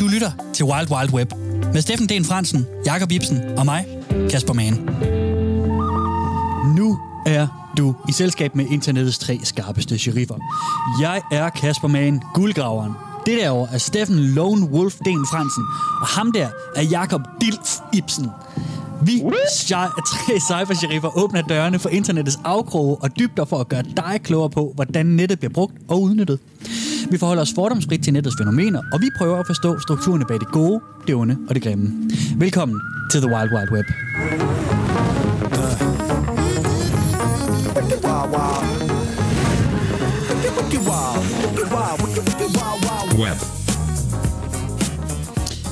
Du lytter til Wild Wild Web med Steffen Den Fransen, Jakob Ibsen og mig, Kasper Mann. Nu er du i selskab med internettets tre skarpeste sheriffer. Jeg er Kasper Mann, guldgraveren. Det derovre er Steffen Lone Wolf Den Fransen, og ham der er Jakob Dilf Ibsen. Vi er tre cybersheriffer åbner dørene for internettets afkroge og dybder for at gøre dig klogere på, hvordan nettet bliver brugt og udnyttet. Vi forholder os fordomsfrit til nettets fænomener, og vi prøver at forstå strukturerne bag det gode, det onde og det grimme. Velkommen til The Wild Wild Web. Web.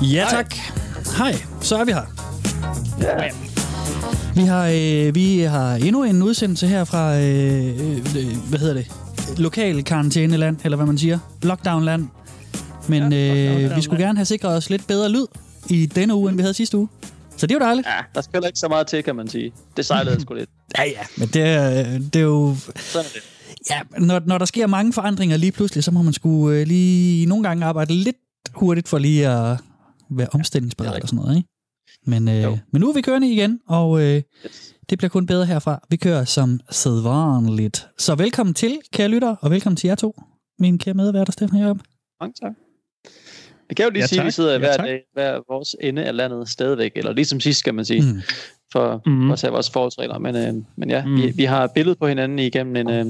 Ja tak. Hej, så er vi her. Ja. Vi har, øh, vi har endnu en udsendelse her fra, øh, øh, hvad hedder det, lokal karantæneland, eller hvad man siger, lockdownland. Men Ja, øh, vi skulle gerne have sikret os lidt bedre lyd i denne uge, end vi havde sidste uge. Så det er jo dejligt. Ja, der skal ikke så meget til, kan man sige. Det sejlede sgu lidt. Ja, ja. Men det, er- det er jo... Sådan er det. Ja, når, når der sker mange forandringer lige pludselig, så må man skulle øh, lige nogle gange arbejde lidt hurtigt for lige at være omstillingsparat og sådan noget, ikke? Men, øh, Jo. men nu er vi kørende igen, og øh, Yes. det bliver kun bedre herfra. Vi kører som sædvanligt. Så velkommen til, kære lytter, og velkommen til jer to, mine kære medværter, og Jacob. Mange tak. Vi kan jo lige Ja, sige, at vi sidder Ja, hver tak. dag, hver vores ende af landet stadigvæk, eller ligesom sidst, skal man sige, Mm. for, for at have vores forholdsregler. Men, øh, men ja, Mm. vi, vi har billedet på hinanden igennem en øh,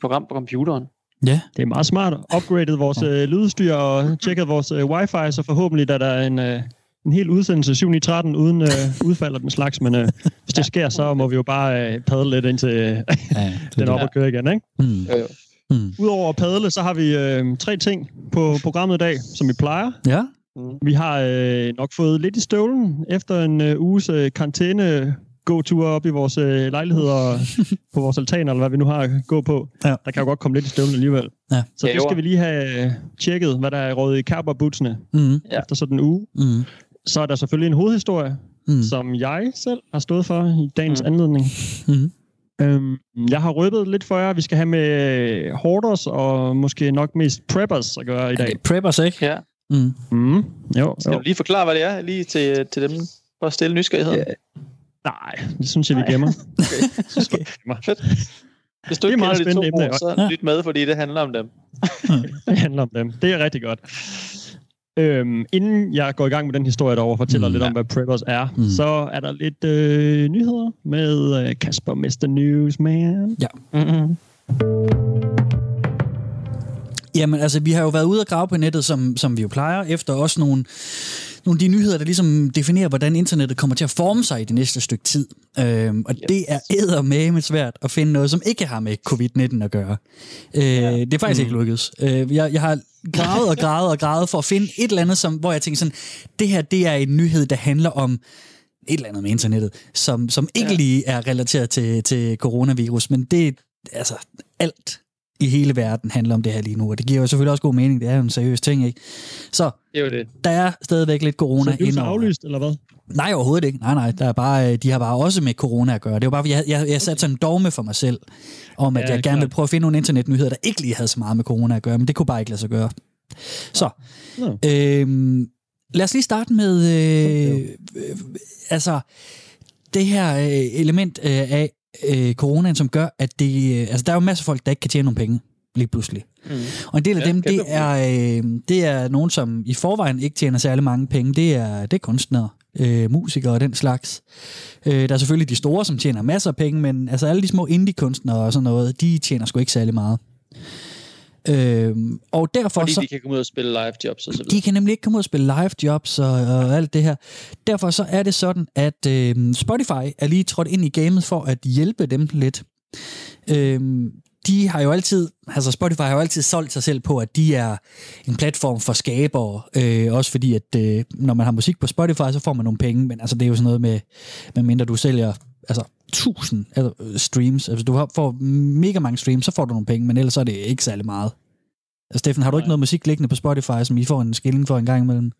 program på computeren. Ja, Det er meget smart. Upgraded vores øh, lydstyr og tjekket vores øh, wifi, så forhåbentlig er der en, øh, en hel udsendelse 7 i 13 uden øh, udfald af den slags. Men øh, hvis det sker, så må vi jo bare øh, padle lidt indtil øh, ja den er op og køre igen. Ikke? mm. Jo, jo. Mm. Udover at padle, så har vi øh, tre ting på programmet i dag, som vi plejer. Ja, Mm. Vi har øh, nok fået lidt i støvlen efter en øh, uges øh, karantæne gåtur op i vores øh, lejligheder på vores altaner, eller hvad vi nu har at gå på. Ja. Der kan jo godt komme lidt i støvlen alligevel. Ja. Så Ja, det skal vi lige have øh, tjekket, hvad der er råd i kærberbootsene mm. Ja. efter sådan en uge. Mm. Så er der selvfølgelig en hovedhistorie, Mm. som jeg selv har stået for i dagens Mm. anledning. Mm. Øhm, jeg har røbet lidt for jer. Vi skal have med hoarders og måske nok mest preppers at gøre i dag. det er preppers, ikke? Ja. Mm. Mm. Jo, Skal jo. du lige forklare, hvad det er, lige til, til dem, for at stille nysgerrigheden? Ja. Nej, det synes jeg, vi gemmer. Okay. Fedt. Hvis du Det er ikke meget kender de to ord, så ja. lyt med, fordi det handler om dem. Det handler om dem. Det er rigtig godt. Øhm, inden jeg går i gang med den historie og fortæller Mm. lidt om, hvad preppers er, Mm. så er der lidt øh, nyheder med øh, Kasper Mr. Newsman. Mm-hmm. Jamen, altså, vi har jo været ude og grave på nettet, som, som vi jo plejer, efter også nogle, nogle af de nyheder, der ligesom definerer, hvordan internettet kommer til at forme sig i det næste stykke tid. Øhm, og Yes. det er eddermame svært at finde noget, som ikke har med covid-19 at gøre. Øh, ja. Det er faktisk mm. ikke lykkedes. Øh, jeg, jeg har gravet og gravet og gravet for at finde et eller andet, som, hvor jeg tænker sådan, det her, det er en nyhed, der handler om et eller andet med internettet, som, som ikke ja. Lige er relateret til, til coronavirus, men det altså alt i hele verden handler om det her lige nu, og det giver jo selvfølgelig også god mening, det er jo en seriøs ting, ikke? Så Det er jo det. der er stadigvæk lidt corona Så det er så indover. aflyst, eller hvad? Nej, overhovedet ikke. Nej, nej, der er bare, øh, de har bare også med corona at gøre. Det var bare, jeg, jeg, jeg satte sådan en dogme for mig selv, om at Ja, jeg gerne ville prøve at finde nogle internetnyheder, der ikke lige havde så meget med corona at gøre, men det kunne bare ikke lade sig gøre. Så, Nå. øhm, lad os lige starte med, øh, øh, altså, det her øh, element øh, af øh, coronaen, som gør, at det, øh, altså, der er jo masser af folk, der ikke kan tjene nogle penge lige pludselig. Mm. Og en del af Ja, dem, det er, øh, det er nogen, som i forvejen ikke tjener særlig mange penge. Det er, det er kunstnere, øh, musikere og den slags. Øh, der er selvfølgelig de store, som tjener masser af penge, men altså alle de små indie-kunstnere og sådan noget, de tjener sgu ikke særlig meget. Øh, og derfor Fordi så... de kan komme ud og spille live jobs og så videre. De kan nemlig ikke komme ud og spille live jobs og, og alt det her. Derfor så er det sådan, at øh, Spotify er lige trådt ind i gamet for at hjælpe dem lidt. Øh, de har jo altid, altså Spotify har jo altid solgt sig selv på, at de er en platform for skabere, øh, også fordi, at øh, når man har musik på Spotify, så får man nogle penge, men altså det er jo sådan noget med, med mindre du sælger altså 1000 altså, øh, streams, altså du får mega mange streams, så får du nogle penge, men ellers er det ikke særlig meget. Altså, Steffen, har du ikke Nej. noget musik liggende på Spotify, som I får en skilling for en gang imellem?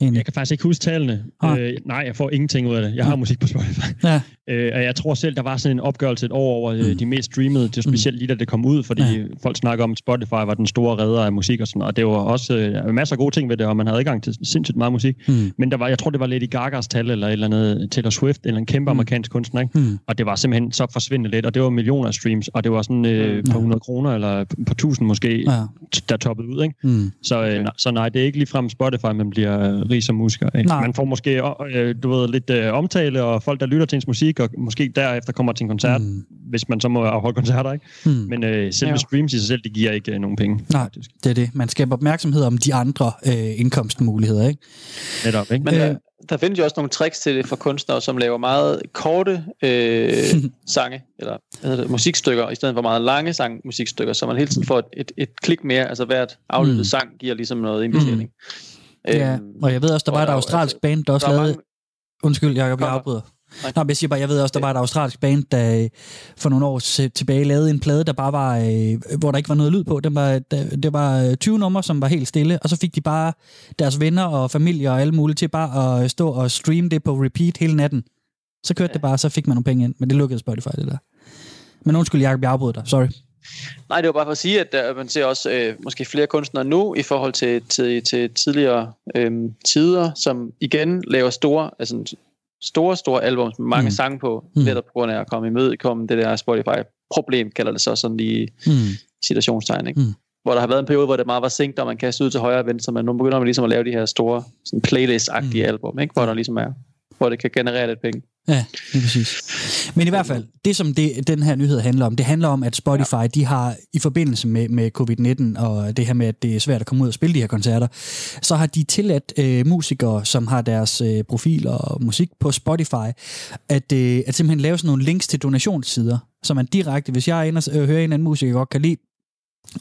Egentlig? Jeg kan faktisk ikke huske tallene. Ah. Øh, nej, jeg får ingenting ud af det. Jeg har musik på Spotify. Ja. Øh, og jeg tror selv, der var sådan en opgørelse et år over øh, Mm. de mest streamede. Det er specielt lige da det kom ud, fordi Ja. folk snakker om, at Spotify var den store redder af musik og sådan. Og det var også øh, masser af gode ting ved det, og man havde adgang til sindssygt meget musik. Mm. Men der var, jeg tror, det var Lady Gagas tal, eller et eller andet Taylor Swift, eller en kæmpe Mm. amerikansk kunstner, ikke? Mm. Og det var simpelthen så forsvindende lidt, og det var millioner af streams, og det var sådan øh, Mm. på 100 kroner, eller på 1000 måske, Ja. der toppede ud, ikke? Mm. Så, øh, Okay. så nej, det er ikke ligefrem Spotify, man bliver øh, rig som musiker. Ikke? Nej. Man får måske øh, du ved, lidt øh, omtale, og folk, der lytter til ens musik, og måske derefter kommer til en koncert, Mm. mm. hvis man så må afholde koncerter. Ikke? Mm. Men øh, selve Ja. streams i sig selv, det giver ikke øh, nogen penge. Nej. Faktisk. Det er det. Man skaber opmærksomhed om de andre øh, indkomstmuligheder, ikke? Netop, ikke? Men Øh. øh, der, der findes jo også nogle tricks til det for kunstnere, som laver meget korte øh, sange, eller hvad hedder det, musikstykker, i stedet for meget lange sang, musikstykker, så man hele tiden får et, et, et klik mere, altså hvert aflyttet Mm. mm. sang giver ligesom noget indbetaling. Ja. Øhm, Og jeg ved også, der var et australsk band, der også der er lavede... mange- Undskyld, Jacob, jeg afbryder. Nej. Nå, men jeg siger bare, jeg ved også, der var et australsk band, der øh, for nogle år tilbage lavede en plade, der bare var, øh, hvor der ikke var noget lyd på. Den var, det var øh, 20 numre, som var helt stille, og så fik de bare deres venner og familie og alle mulige til bare at stå og streame det på repeat hele natten. Så kørte ja. det bare, så fik man nogle penge ind, men det lukkede Spotify, det der. Men undskyld, Jacob, jeg afbryder dig. Sorry. Nej, det var bare for at sige, at der, man ser også øh, måske flere kunstnere nu i forhold til, til, til tidligere øh, tider, som igen laver store, altså store, store album med mange Mm. sange på, Mm. netop på grund af at komme imød, komme det der Spotify-problem, kalder det så sådan lige Mm. citationstegn, ikke? Mm. Hvor der har været en periode, hvor det meget var synkt, og man kaster ud til højre og venstre, men nu begynder man ligesom at lave de her store sådan playlist-agtige mm. album, ikke? Hvor der ligesom er, hvor det kan generere lidt penge. Ja, lige præcis. Men i hvert fald, det som det, den her nyhed handler om, det handler om, at Spotify, ja. de har i forbindelse med, med covid-19 og det her med, at det er svært at komme ud og spille de her koncerter, så har de tilladt øh, musikere, som har deres øh, profiler og musik på Spotify, at, øh, at simpelthen lave sådan nogle links til donationssider, så man direkte, hvis jeg er inde og øh, hører en anden musiker, jeg godt kan lide,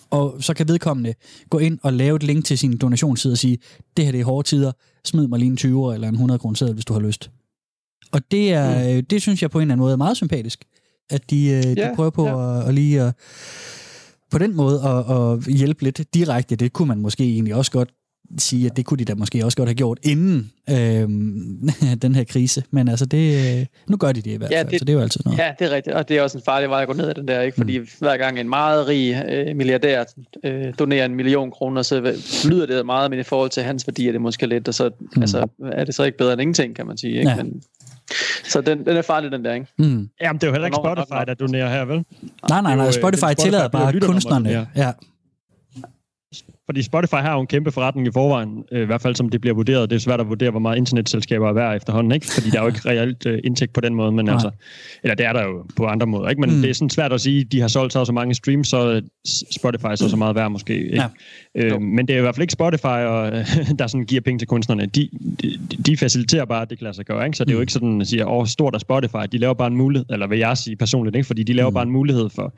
og så kan vedkommende gå ind og lave et link til sin donationsside og sige, det her det er hårde tider, smid mig lige en 20 eller en 100 kroner seddel, hvis du har lyst. Og det, er, mm. det synes jeg på en eller anden måde er meget sympatisk, at de, øh, de Ja, prøver på ja. at, at lige at, på den måde at, at hjælpe lidt direkte. Det kunne man måske egentlig også godt sige, at det kunne de da måske også godt have gjort inden øh, den her krise. Men altså, det, øh, nu gør de det i hvert Ja, fald, det- så det er jo altid noget. Ja, det er rigtigt, og det er også en farlig vej at gå ned ad den der, ikke? Fordi mm. hver gang en meget rig øh, milliardær øh, donerer en million kroner, så lyder det meget, men i forhold til hans værdi er det måske lidt, og så mm. altså, er det så ikke bedre end ingenting, kan man sige. Ikke? Ja. Men, så den, den er farlig, den der, ikke? Mm. Jamen, det er jo heller ikke Spotify, der donerer her, vel? Nej, nej, nej. øh, Spotify, Spotify tillader bare kunstnerne. ja. Ja. Fordi Spotify har jo en kæmpe forretning i forvejen, øh, i hvert fald som det bliver vurderet. Det er svært at vurdere, hvor meget internetselskaber er værd efterhånden, ikke? Fordi der er jo ikke reelt øh, indtægt på den måde, men Nej. altså, eller det er der jo på andre måder, ikke? Men Mm. det er sådan svært at sige, de har solgt så så mange streams, så er Spotify så så meget værd måske, ikke? Ja. Øh, Jo. men det er i hvert fald ikke Spotify, og, der sådan giver penge til kunstnerne. De, de, de faciliterer bare, at det kan lade sig gøre, ikke? Så det er jo Mm. ikke sådan, at sige, åh, stort er Spotify. De laver bare en mulighed, eller vil jeg sige personligt, ikke? Fordi de laver Mm. bare en mulighed for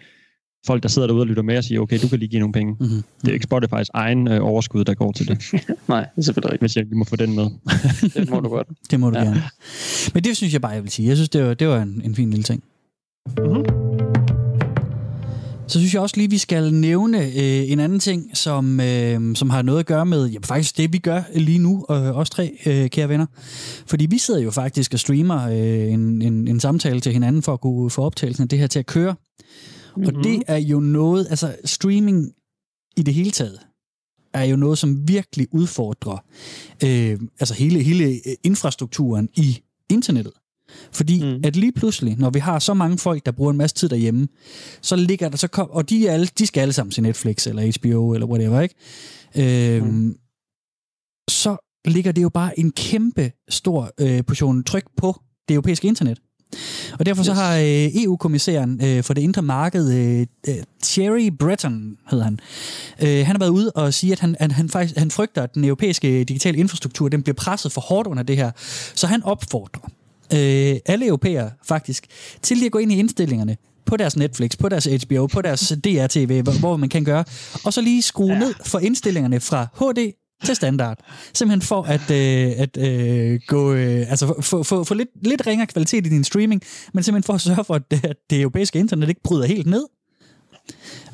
folk, der sidder derude og lytter med og siger, okay, du kan lige give nogle penge. Mm-hmm. Det er ikke Spotifys egen øh, overskud, der går til det, Nej, det er selvfølgelig rigtigt. hvis jeg må få den med. Det må du godt. Det må du ja. Gerne. Men det synes jeg bare, jeg vil sige. Jeg synes, det var, det var en, en fin lille ting. Mhm. Så synes jeg også lige, vi skal nævne øh, en anden ting, som, øh, som har noget at gøre med jamen, faktisk det, vi gør lige nu, øh, os tre, øh, kære venner. Fordi vi sidder jo faktisk og streamer øh, en, en, en samtale til hinanden for at kunne få optagelsen af det her til at køre. Mm-hmm. Og det er jo noget, altså streaming i det hele taget, er jo noget, som virkelig udfordrer øh, altså hele, hele øh, infrastrukturen i internettet. Fordi. Mm. at lige pludselig, når vi har så mange folk, der bruger en masse tid derhjemme, så ligger der så kom, og de, er alle, de skal alle sammen til Netflix eller HBO eller whatever, ikke? Øh, mm. Så ligger det jo bare en kæmpe stor øh, portion tryk på det europæiske internet. Og derfor så har øh, EU-kommissæren øh, for det indre marked, øh, øh, Thierry Breton hedder han, øh, han har været ude og sige, at han, at han faktisk han frygter, at den europæiske digitale infrastruktur den bliver presset for hårdt under det her. Så han opfordrer øh, alle europæere faktisk til lige at gå ind i indstillingerne på deres Netflix, på deres HBO, på deres DR-TV, hvor, hvor man kan gøre, og så lige skrue ja. ned for indstillingerne fra HD til standard. Simpelthen for at, øh, at øh, gå, øh, altså få, få, få lidt, lidt ringere kvalitet i din streaming, men simpelthen for at sørge for, at det, at det europæiske internet ikke bryder helt ned.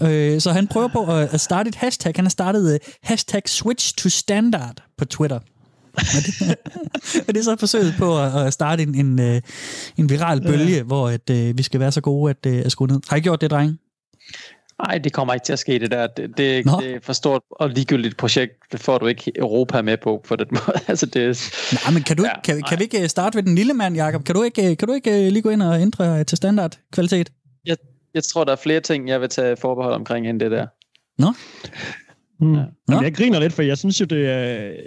Øh, så han prøver på at, at starte et hashtag. Han har startet øh, hashtag switch to standard på Twitter. er det, er det så forsøget på at, at starte en, en, øh, en viral bølge, ja. hvor at, øh, vi skal være så gode at, øh, at skrue ned? Har I gjort det, drenge? Nej, det kommer ikke til at ske, det der. Det, det, det er for stort og ligegyldigt projekt. Det får du ikke Europa med på, på den måde. altså, det. Nej, men kan, du ikke, ja, kan, kan vi ikke starte ved den lille mand, Jacob? Kan du ikke, kan du ikke lige gå ind og ændre til standard kvalitet? Jeg, jeg tror, der er flere ting, jeg vil tage forbehold omkring end det der. Nå? Mm. Ja. Jamen, jeg griner lidt, for jeg synes jo, det er,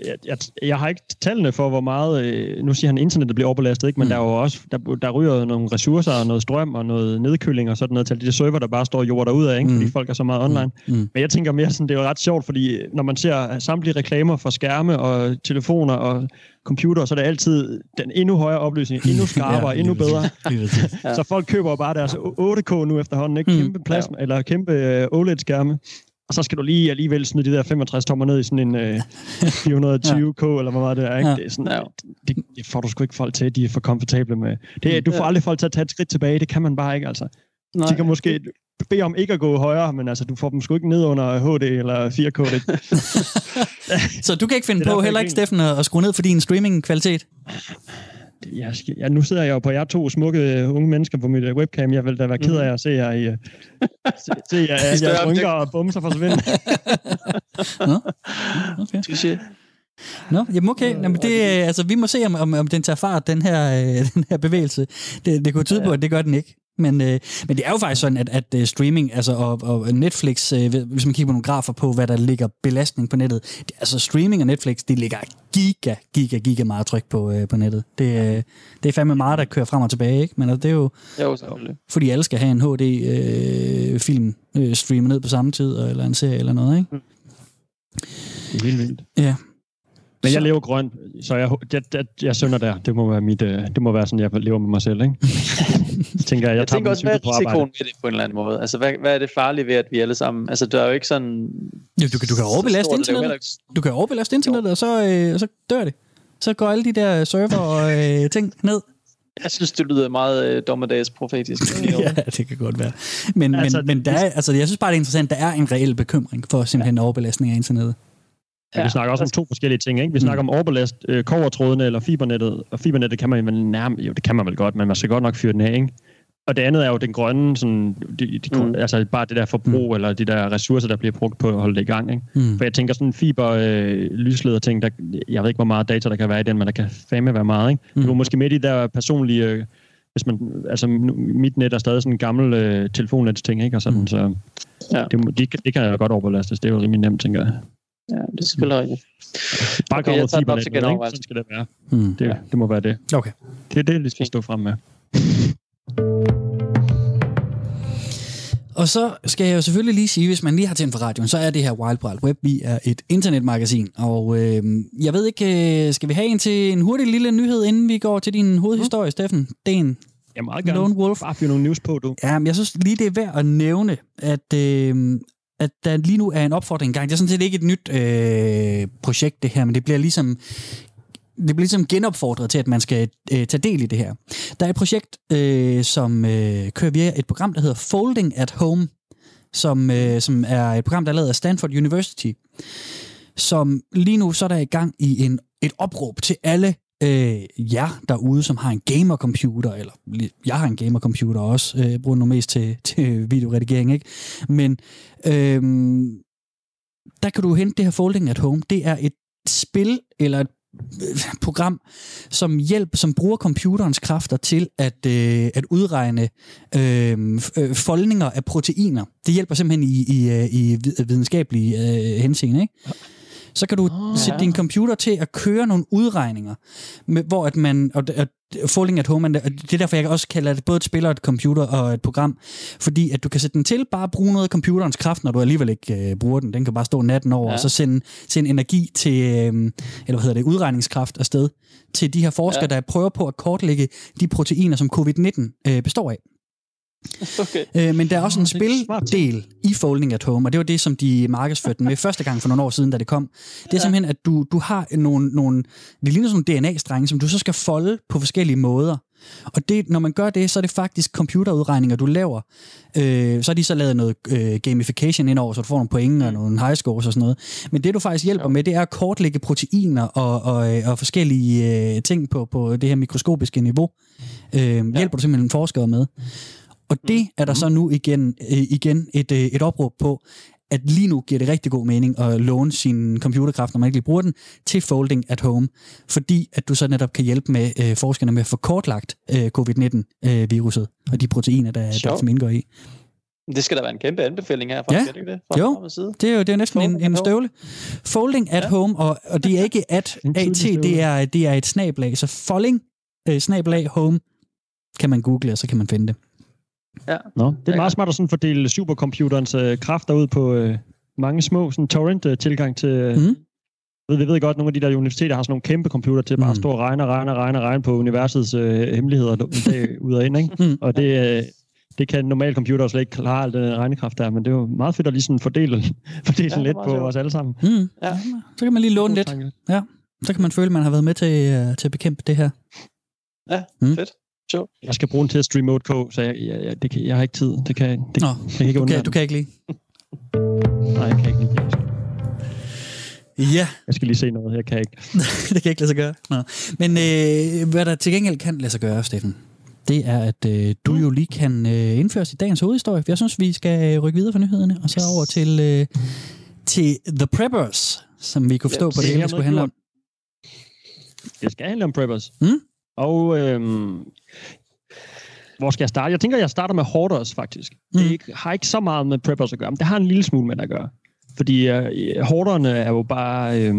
jeg, jeg, jeg har ikke tallene for, hvor meget, øh, nu siger han, internettet bliver overbelastet, ikke? men mm. der er jo også, der, der ryger nogle ressourcer, og noget strøm og noget nedkøling og sådan noget til de der server, der bare står og jorder ud af, ikke? Mm. fordi folk er så meget online. Mm. mm. Men jeg tænker mere sådan, det er jo ret sjovt, fordi når man ser samtlige reklamer for skærme og telefoner og computer, så er det altid den endnu højere opløsning, endnu skarpere, ja, endnu bedre. så folk køber bare deres 8K nu efterhånden, ikke? Mm. Kæmpe plasma, ja. eller kæmpe øh, OLED-skærme og så skal du lige alligevel smide de der 65 tommer ned i sådan en øh, 420k, ja. eller hvad meget det er. Ikke? Ja. Det, er sådan, ja. det, det, får du sgu ikke folk til, de er for komfortable med. Det, du får ja. aldrig folk til at tage et skridt tilbage, det kan man bare ikke, altså. Nej. De kan måske bede om ikke at gå højere, men altså, du får dem sgu ikke ned under HD eller 4K. så du kan ikke finde på, heller ikke, Steffen, at skrue ned for din streaming-kvalitet? Jeg, ja, nu sidder jeg jo på jer to smukke uh, unge mennesker på mit uh, webcam. Jeg vil da være ked af at se jer i... Uh, se, se jer, jeres rynker og bumser forsvinde. Nå, okay. Touché. Nå, jamen okay. Jamen det, altså, vi må se, om, om, om den tager fart, den her, øh, den her bevægelse. Det, det kunne tyde på, at det gør den ikke. Men, øh, men det er jo faktisk sådan, at, at øh, streaming altså, og, og Netflix, øh, hvis man kigger på nogle grafer på, hvad der ligger belastning på nettet, det, altså streaming og Netflix, det ligger giga, giga, giga meget tryk på, øh, på nettet. Det, øh, det er fandme meget, der kører frem og tilbage, ikke? Men altså, det er jo, jo fordi alle skal have en HD-film øh, øh, streamet ned på samme tid, eller en serie eller noget, ikke? Mm. Det er helt vildt. Ja. Men jeg lever grønt, så jeg, jeg, jeg, jeg synder der. Det må være mit, øh, det må være sådan, jeg lever med mig selv, ikke? jeg tænker, jeg, jeg tænker også, hvad er risikoen ved det på en eller anden måde? Altså, hvad, hvad er det farlige ved, at vi alle sammen... Altså, der er jo ikke sådan... Jo, du, du kan overbelaste internettet. Du kan overbelaste internettet, og så, øh, så dør det. Så går alle de der server og øh, ting ned. Jeg synes, det lyder meget øh, dommedags profetisk. ja, det kan godt være. Men, altså, men, men der er, altså, jeg synes bare, det er interessant, der er en reel bekymring for simpelthen ja. overbelastning af internettet. Ja, vi snakker også om to forskellige ting. Ikke? Vi snakker mm. om overbelast, øh, kovertrådene eller fibernettet, og fibernettet kan man vel nærmest, jo det kan man vel godt, men man skal godt nok fyre den af, ikke? Og det andet er jo den grønne, sådan, de, de, mm. altså bare det der forbrug, mm. eller de der ressourcer, der bliver brugt på at holde det i gang. Ikke? Mm. For jeg tænker sådan fiber øh, lysleder ting, der, jeg ved ikke, hvor meget data der kan være i den, men der kan fandme være meget. Ikke? Mm. Du er måske med i de der personlige, øh, hvis man, altså mit net er stadig sådan en gammel øh, telefonnets-ting, ikke? Og sådan, mm. så ja. det, det, det kan jeg godt overbelastes. Det er jo rimelig nemt, tænker jeg. Ja, det er selvfølgelig rigtigt. Bare okay, jeg tager det op til Sådan skal det være. Mm. Det, det må være det. Okay. Det er det, vi skal stå frem med. Og så skal jeg jo selvfølgelig lige sige, hvis man lige har tændt for radioen, så er det her Wild Wild Web. Vi er et internetmagasin, og øh, jeg ved ikke, øh, skal vi have en til en hurtig lille nyhed, inden vi går til din hovedhistorie, mm. Steffen? Den Ja, meget gerne. Lone Wolf. Bare fyre nogle news på, du. Ja, men jeg synes lige, det er værd at nævne, at øh, at der lige nu er en opfordring gang. Det er sådan set ikke et nyt øh, projekt, det her, men det bliver ligesom det bliver ligesom genopfordret til, at man skal øh, tage del i det her. Der er et projekt, øh, som øh, kører via et program, der hedder Folding at Home, som, øh, som er et program, der er lavet af Stanford University, som lige nu så er der i gang i en, et opråb til alle øh, jer derude, som har en gamercomputer, eller jeg har en gamercomputer også, øh, bruger nu mest til, til videoredigering, ikke? Men øh, der kan du hente det her Folding at Home. Det er et spil, eller et øh, program, som hjælp, som bruger computerens kræfter til at, øh, at udregne øhm, øh, foldninger af proteiner. Det hjælper simpelthen i, i, øh, i videnskabelige øh, henseende, ikke? Så kan du oh, sætte ja. din computer til at køre nogle udregninger, med, hvor at man, og, og Falling at Home, og det er derfor, jeg også kalder det både et spil og et computer og et program, fordi at du kan sætte den til, bare bruge noget af computerens kraft, når du alligevel ikke øh, bruger den. Den kan bare stå natten over, ja. og så sende, sende energi til, øh, eller hvad hedder det, udregningskraft afsted, til de her forskere, ja. der prøver på at kortlægge de proteiner, som covid-19 øh, består af. Okay. Øh, men der er også en spildel i Folding at Home, og det var det, som de markedsførte med første gang for nogle år siden, da det kom. Det er ja. simpelthen, at du, du har nogle, nogle, det ligner sådan nogle DNA-strenge, som du så skal folde på forskellige måder. Og det, når man gør det, så er det faktisk computerudregninger, du laver. Øh, så har de så lavet noget øh, gamification indover, så du får nogle point og nogle high scores og sådan noget. Men det, du faktisk hjælper med, det er at kortlægge proteiner og, og, øh, og forskellige øh, ting på, på det her mikroskopiske niveau. Øh, hjælper du simpelthen forskere med. Og det er der så nu igen, øh, igen et, øh, et opråb på, at lige nu giver det rigtig god mening at låne sin computerkraft, når man ikke lige bruger den, til folding at home. Fordi at du så netop kan hjælpe med øh, forskerne med at få kortlagt øh, covid-19-viruset øh, og de proteiner, der, der som indgår i. Det skal da være en kæmpe anbefaling her. Ja, faktisk, er det det? Fra, jo, side? det er jo det er næsten en, Folding en støvle. Folding at Ja. home, og, og det er ikke at, at, det er, det er et snablag. Så folding, øh, snablag, home, kan man google, og så kan man finde det. Ja. Nå, det er meget smart at sådan fordele supercomputerens øh, kræfter ud på øh, mange små sådan torrent-tilgang til... Øh, ved, vi ved godt, at nogle af de der universiteter har sådan nogle kæmpe computer til bare at Mhm. stå og regne og regne og regne regne på universets øh, hemmeligheder dag ud og ind, ikke? Mhm. Og det, øh, det kan en normal computer slet ikke klare al den regnekraft der, men det er jo meget fedt at lige sådan fordele, fordele Ja, sådan lidt på sjovt. os alle sammen. Mm. Ja. Så kan man lige låne lidt. tanke. Så kan man føle, at man har været med til, øh, til at bekæmpe det her. Ja, Mm. fedt. Sjovt. Jeg skal bruge den til at streame Mode K, så jeg, jeg, jeg, det kan, jeg har ikke tid. Det kan, det, Nå, jeg kan ikke du kan, du kan ikke lide. Nej, jeg kan ikke lide det. Ja, Jeg skal lige se noget, jeg kan ikke. det kan ikke lade sig gøre. Nå. Men øh, hvad der til gengæld kan lade sig gøre, Steffen, det er, at øh, du jo lige kan øh, indføres i dagens hovedhistorie. Jeg synes, vi skal øh, rykke videre fra nyhederne, og så over til, øh, til The Preppers, som vi kunne forstå Ja, på det det hele, det skulle handle om. Det skal handle om preppers. Mm. Og øhm, hvor skal jeg starte? Jeg tænker, jeg starter med hoarders, faktisk. Mm. Det ikke, har ikke så meget med preppers at gøre, men det har en lille smule med at gøre. Fordi øh, hoarderne er jo bare... Øh,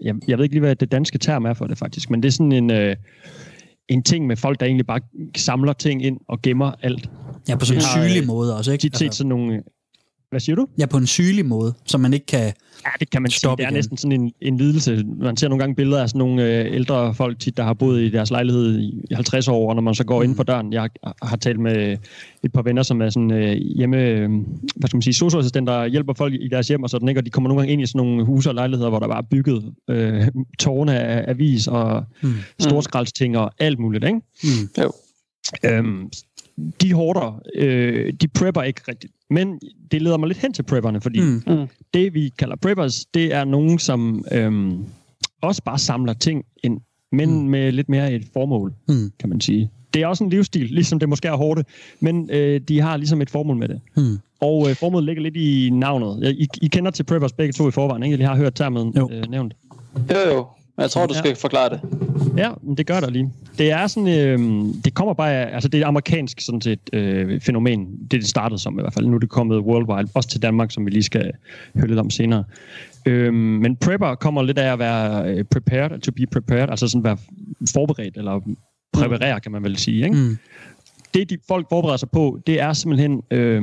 jeg, jeg ved ikke lige, hvad det danske term er for det, faktisk. Men det er sådan en, øh, en ting med folk, der egentlig bare samler ting ind og gemmer alt. Ja, på sådan en har, øh, sygelig måde også, ikke? Tit set sådan nogle... Hvad siger du? ja, på en sygelig måde, som man ikke kan... Ja, det kan man sige. Stop Det er igen. næsten sådan en, en lidelse. Man ser nogle gange billeder af sådan nogle øh, ældre folk, tit, der har boet i deres lejlighed i 50 år, og når man så går mm. ind på døren, jeg har, har talt med et par venner, som er sådan øh, hjemme, øh, hvad skal man sige, socialassistenter, der hjælper folk i deres hjem og sådan, ikke? og de kommer nogle gange ind i sådan nogle huse og lejligheder, hvor der bare er bygget øh, tårne af avis og Mm. storskraldsting og alt muligt, ikke? Mm. Jo. Øhm, de hårder, øh, de prepper ikke rigtigt. Men det leder mig lidt hen til prepperne, fordi Mm. Mm. det, vi kalder preppers, det er nogen, som øhm, også bare samler ting ind, men Mm. med lidt mere et formål, Mm. kan man sige. Det er også en livsstil, ligesom det måske er hårde, men øh, de har ligesom et formål med det. Mm. Og øh, formålet ligger lidt i navnet. I, I kender til preppers begge to i forvejen, ikke? Jeg har hørt termen Jo. øh, nævnt. Jo, jo. Men jeg tror, du Ja. skal forklare det. Ja, men det gør der lige. Det er sådan, øh, det kommer bare, af- altså det er et amerikansk sådan set øh, fænomen. Det det startede som i hvert fald. Nu er det kommet worldwide, også til Danmark, som vi lige skal høre lidt om senere. Øh, men prepper kommer lidt af at være øh, prepared, to be prepared, altså sådan være forberedt, eller præparere, kan man vel sige. Ikke? Mm. det, de folk forbereder sig på, det er simpelthen... Øh,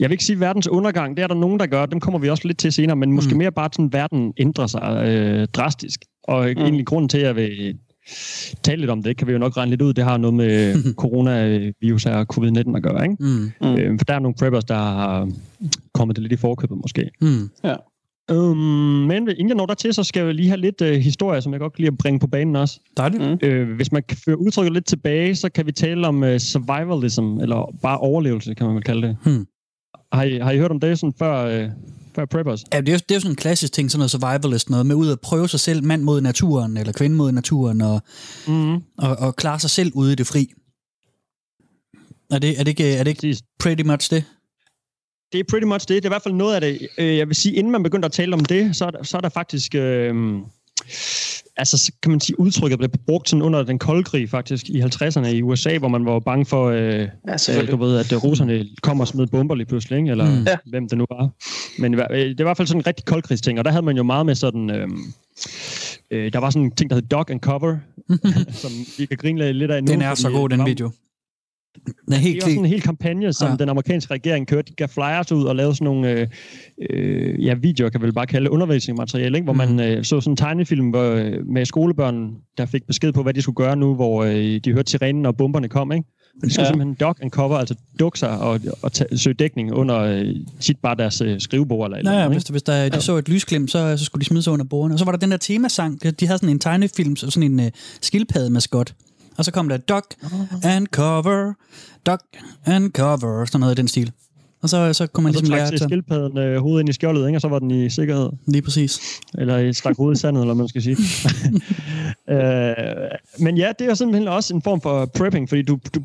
jeg vil ikke sige verdens undergang, det er der nogen, der gør, dem kommer vi også lidt til senere, men måske Mm. mere bare, at sådan, verden ændrer sig øh, drastisk. Og mm. egentlig grunden til, at jeg vil tale lidt om det, kan vi jo nok regne lidt ud, det har noget med coronavirus og covid-19 at gøre. Ikke? Mm. Mm. Øh, for der er nogle preppers, der har kommet det lidt i forkøbet måske. Mm. Um, men inden jeg når dertil, så skal jeg lige have lidt øh, historie, som jeg godt kan lide at bringe på banen også. Dejligt. Mm. Øh, hvis man kan føre udtrykket lidt tilbage, så kan vi tale om øh, survivalism, eller bare overlevelse, kan man vel kalde det. Hmm. Har, I, har I hørt om det sådan før, øh, før preppers? Ja, det er, jo, det er jo sådan en klassisk ting, sådan noget survivalist noget, med ud at prøve sig selv, mand mod naturen, eller kvinde mod naturen, og, Mm-hmm. og, og klare sig selv ude i det fri. Er det, er det, ikke, er det ikke pretty much det? Det er pretty much det. Det er i hvert fald noget af det. Øh, jeg vil sige, inden man begyndte at tale om det, så er der, så er der faktisk... Øh, altså, så kan man sige, udtrykket blev brugt sådan under den kolde krig faktisk i 50'erne i USA, hvor man var bange for, øh, Ja, øh, du ved, at øh, russerne kommer og smider bomber lige pludselig, ikke? eller Mm. Ja. hvem det nu var. Men øh, det var i hvert fald sådan en rigtig koldkrigsting, og der havde man jo meget med sådan... Øh, øh, der var sådan en ting, der hed Dog and Cover, som vi kan grine lidt af nu. Den er så god, øh, den video. Er det helt var sådan klar. en hel kampagne, som Ja. ja. den amerikanske regering kørte. De gav flyers ud og lavede sådan nogle øh, øh, ja, videoer, kan vi vel bare kalde det, undervisningsmateriale, ikke? hvor man øh, så sådan en tegnefilm hvor, øh, med skolebørn, der fik besked på, hvad de skulle gøre nu, hvor øh, de hørte sirenen og bomberne kom. Ikke? De skulle Ja. ja. simpelthen duck and cover, altså dukke sig og, og tage, søge dækning under øh, tit bare deres øh, skrivebord. Eller eller ja, andet, hvis, der, hvis der, de så et lysglimt, så, så skulle de smide sig under bordene. Og så var der den der temasang. De, de havde sådan en tegnefilm, så sådan en uh, skildpaddemaskot. Og så kom der duck and cover, duck and cover, sådan noget i den stil. Og så, så kunne man Og så ligesom lære til til skildpadden øh, hovedet ind i skjoldet, ikke? og så var den i sikkerhed. lige præcis. Eller i stak hovedet i sandet, eller man skal sige. øh, men ja, det er simpelthen også en form for prepping, fordi du, du,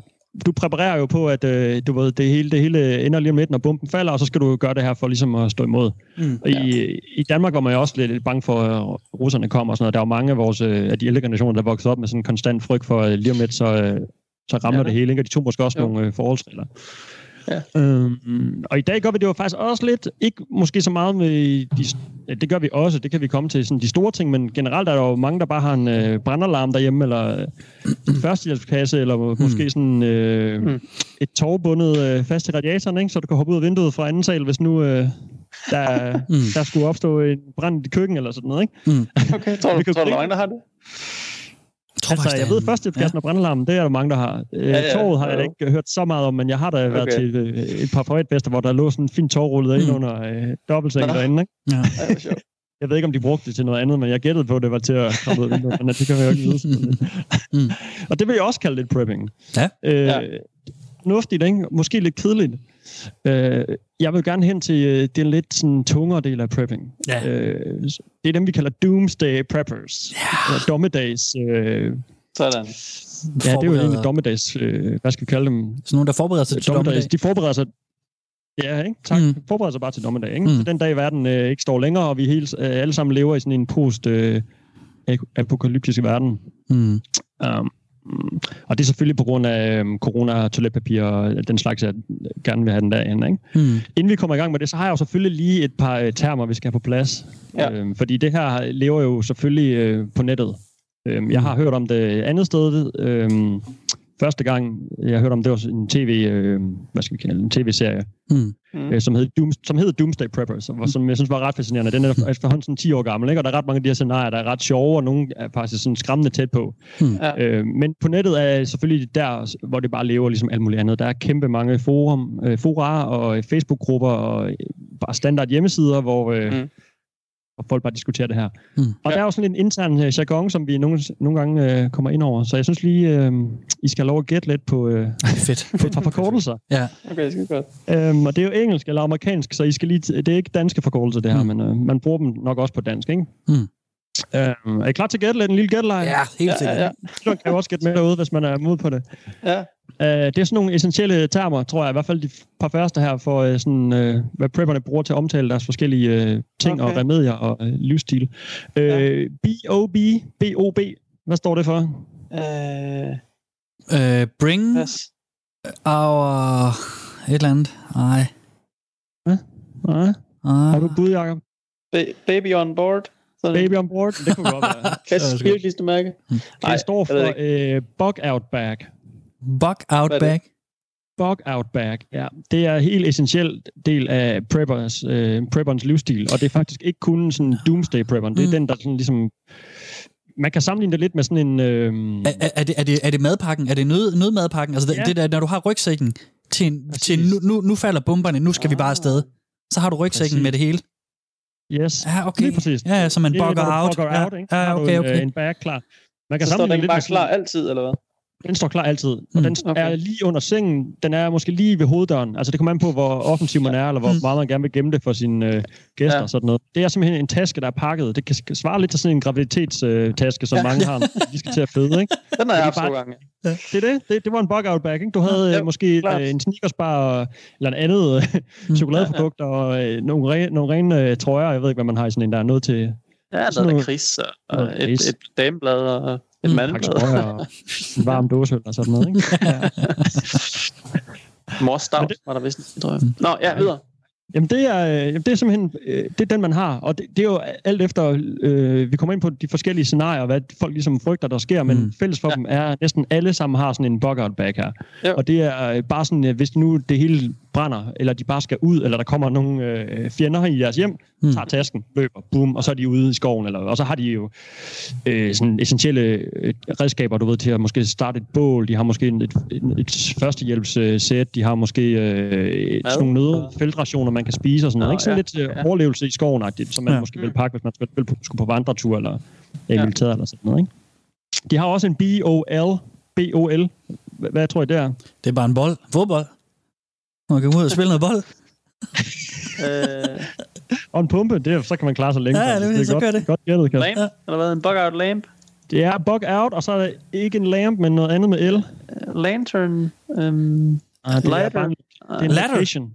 du præparerer jo på, at øh, du ved, det, hele, det hele ender lige om lidt, når bomben falder, og så skal du gøre det her for ligesom at stå imod. Mm. Og i, I Danmark var man jo også lidt, lidt bange for, at russerne kommer og sådan noget. Der er jo mange af, vores, øh, af de ældre generationer, der er vokset op med sådan en konstant frygt for, at lige om lidt, så, øh, så rammer Ja. det hele. Ikke? Og de tog måske også Jo. nogle øh, forholdsregler. Ja. Øhm, og i dag gør vi det jo faktisk også lidt, ikke måske så meget med de, det gør vi også, det kan vi komme til, sådan de store ting, men generelt er der jo mange, der bare har en øh, brandalarm derhjemme, eller øh, en førstehjælpskasse, eller må- måske sådan øh, Mm. et tov bundet øh, fast til radiatoren, ikke? så du kan hoppe ud af vinduet fra anden sal, hvis nu øh, der, Mm. der skulle opstå en brand i køkken, eller sådan noget. Ikke? Okay, tror du, Vi kan tror du, der er mange, der har det? Jeg tror Altså, faktisk, jeg ved, en- førstehjælpskassen og brandalarmen, det er der mange, der har. Øh, Ja, ja, Torvet har jeg da ikke hørt så meget om, men jeg har da været Okay. til øh, et par forretfester, hvor der lå sådan en fin tår rullet ind Mm. under øh, dobbeltsengen Nå. derinde. Ikke? Ja. Sjovt. Jeg ved ikke, om de brugte det til noget andet, men jeg gættede på, at det var til at komme ud af vinduet, men det kan vi jo ikke vide. Mm. Og det vil jeg også kalde lidt prepping. Ja. Øh, Ja. Fornuftigt, ikke? Måske lidt kedeligt. Øh, jeg vil gerne hen til øh, den lidt sådan, tungere del af prepping. Ja. Øh, det er dem, vi kalder doomsday preppers. Ja. Dommedags... Øh, Sådan. ja, det er jo egentlig dommedags... Øh, hvad skal vi kalde dem? Sådan nogen, der forbereder sig til dommedag. De forbereder sig... Ja, ikke? Tak. Mm. Forbereder sig bare til dommedag, ikke? Mm. Den dag, verden øh, ikke står længere, og vi helt, øh, alle sammen lever i sådan en post... Øh, apokalyptisk verden. Mm. Um, og det er selvfølgelig på grund af um, corona, toiletpapir og den slags, jeg gerne vil have den derhen. Ikke? Mm. Inden vi kommer i gang med det, så har jeg jo selvfølgelig lige et par uh, termer, vi skal have på plads. Ja. Øhm, fordi det her lever jo selvfølgelig uh, på nettet. Øhm, jeg har hørt om det andet sted. Øhm, første gang, jeg hørte om det, var en tv, øh, hvad skal vi kalde det, en tv-serie, Mm. Mm. øh, som, hed Doom, som hed Doomsday Preppers, som, som jeg synes var ret fascinerende. Den er efterhånden sådan 10 år gammel, ikke? og der er ret mange af de her scenarier, der er ret sjove, og nogle er faktisk sådan skræmmende tæt på. Ja. Øh, men på nettet er selvfølgelig der, hvor det bare lever ligesom alt muligt andet. Der er kæmpe mange forum, øh, fora og Facebook-grupper og øh, bare standard hjemmesider, hvor, øh, Mm. Hvor folk bare diskuterer det her. Mm. Og der er jo sådan en intern øh, jargon, som vi nogle, nogle gange øh, kommer ind over. Så jeg synes lige, øh, I skal have lov at gætte lidt på, øh, Fedt. på et par forkortelser. Ja. Okay, det skal godt. Øhm, og det er jo engelsk eller amerikansk, så I skal lige t- det er ikke danske forkortelser, det her, Mm. men øh, man bruger dem nok også på dansk, ikke? Mm. Øhm, er I klar til at gætte lidt? En lille gætteleg? Ja, helt Ja, sikkert. ja, ja. Man kan jo også gætte med derude, hvis man er mod på det. ja. Uh, det er sådan nogle essentielle termer, tror jeg, i hvert fald de par første her, for uh, sådan, uh, hvad prepperne bruger til at omtale deres forskellige uh, ting okay. Og remedier og uh, livsstil. Uh, Ja. BOB, BOB, hvad står det for? Øh, Øh, bring pas. our... Et eller andet. Ej. Nej, Ej. har du bud, Jacob? Ba- baby on board. Sådan Baby on board? Det kunne godt være. Er godt. spiritklistermærke. Det står for uh, bug out bag. Bug out bag. Bug out bag, ja. Det er en helt essentiel del af preppers, øh, prepperens livsstil, og det er faktisk ikke kun sådan doomsday prepperen. Det er Mm. den, der sådan ligesom... Man kan sammenligne det lidt med sådan en... Øh, Er, er, er, det, er, det, er det madpakken? Er det nød, nødmadpakken? Altså det, Ja. det der, når du har rygsækken til, en, til nu, nu, nu falder bomberne, nu skal vi bare afsted. Så har du rygsækken Præcis. med det hele. yes. Ja, okay. Lige præcis. Ja, ja, så man er, bugger out. ja, out, ikke? ja, har du okay, en, okay. øh, en bag klar. Man kan Så står sammenligne den lidt bare klar altid, eller hvad? Den står klar altid. Og Mm. den Okay. er lige under sengen. Den er måske lige ved hoveddøren. Altså det kommer an på, hvor offensiv man er, eller hvor Mm. meget man gerne vil gemme det for sine øh, gæster Ja. og sådan noget. Det er simpelthen en taske, der er pakket. Det kan svare lidt til sådan en graviditetstaske, som Ja. mange har, de skal til at føde, ikke? Den har jeg er haft bare- gange. Det er det. Det, det var en bug-out bag, ikke? Du havde Ja, øh, måske klart. øh, en sneakersbar og, eller en andet øh, Mm. chokoladeprodukt og øh, nogle, re, nogle rene øh, trøjer. Jeg ved ikke, hvad man har i sådan en, der er noget til Ja, Sådan noget noget- lakrids og, og et, et dameblad og et Mm. trøjer og en varm dåseøl og sådan noget, ikke? Ja. Mors Men Stavs det- var der vist, tror jeg. Nå, ja, videre. Jamen det er, øh, jamen, det er simpelthen øh, det er den, man har. Og det, det er jo alt efter, øh, vi kommer ind på de forskellige scenarier, hvad folk ligesom frygter, der sker, men Mm. fælles for Ja. dem er, at næsten alle sammen har sådan en bug-out bag her. Jo. Og det er øh, bare sådan, hvis nu det hele brænder, eller de bare skal ud, eller der kommer nogle øh, fjender i deres hjem, Mm. tager tasken, løber, boom, og så er de ude i skoven, eller, og så har de jo øh, sådan essentielle øh, redskaber, du ved, til at måske starte et bål, de har måske et, et, et førstehjælpssæt, de har måske øh, Mad. sådan nogle nød, feltrationer, man kan spise og sådan noget. Ikke? Sådan ja. lidt øh, Ja. overlevelse i skoven som man Ja. måske vil pakke, hvis man skulle, vil på- skulle på vandretur, eller i Ja. militæret, eller sådan noget. Ikke? De har også en BOL, B-O-L. Hvad, hvad tror I det er? Det er bare en bold. Fodbold. Man kan gå ud og spille noget bold. Øh, Og en pumpe, det er, så kan man klare sig længe. Ja, ja, faktisk. det er- så godt, det. Godt gættet, Kasper. lamp? Eller hvad? En bug-out lamp? Det er bug out, og så er der ikke en lamp, men noget andet med L. Lantern? Um, Ah, det er Ladder. bare en, det er en Ladder. location.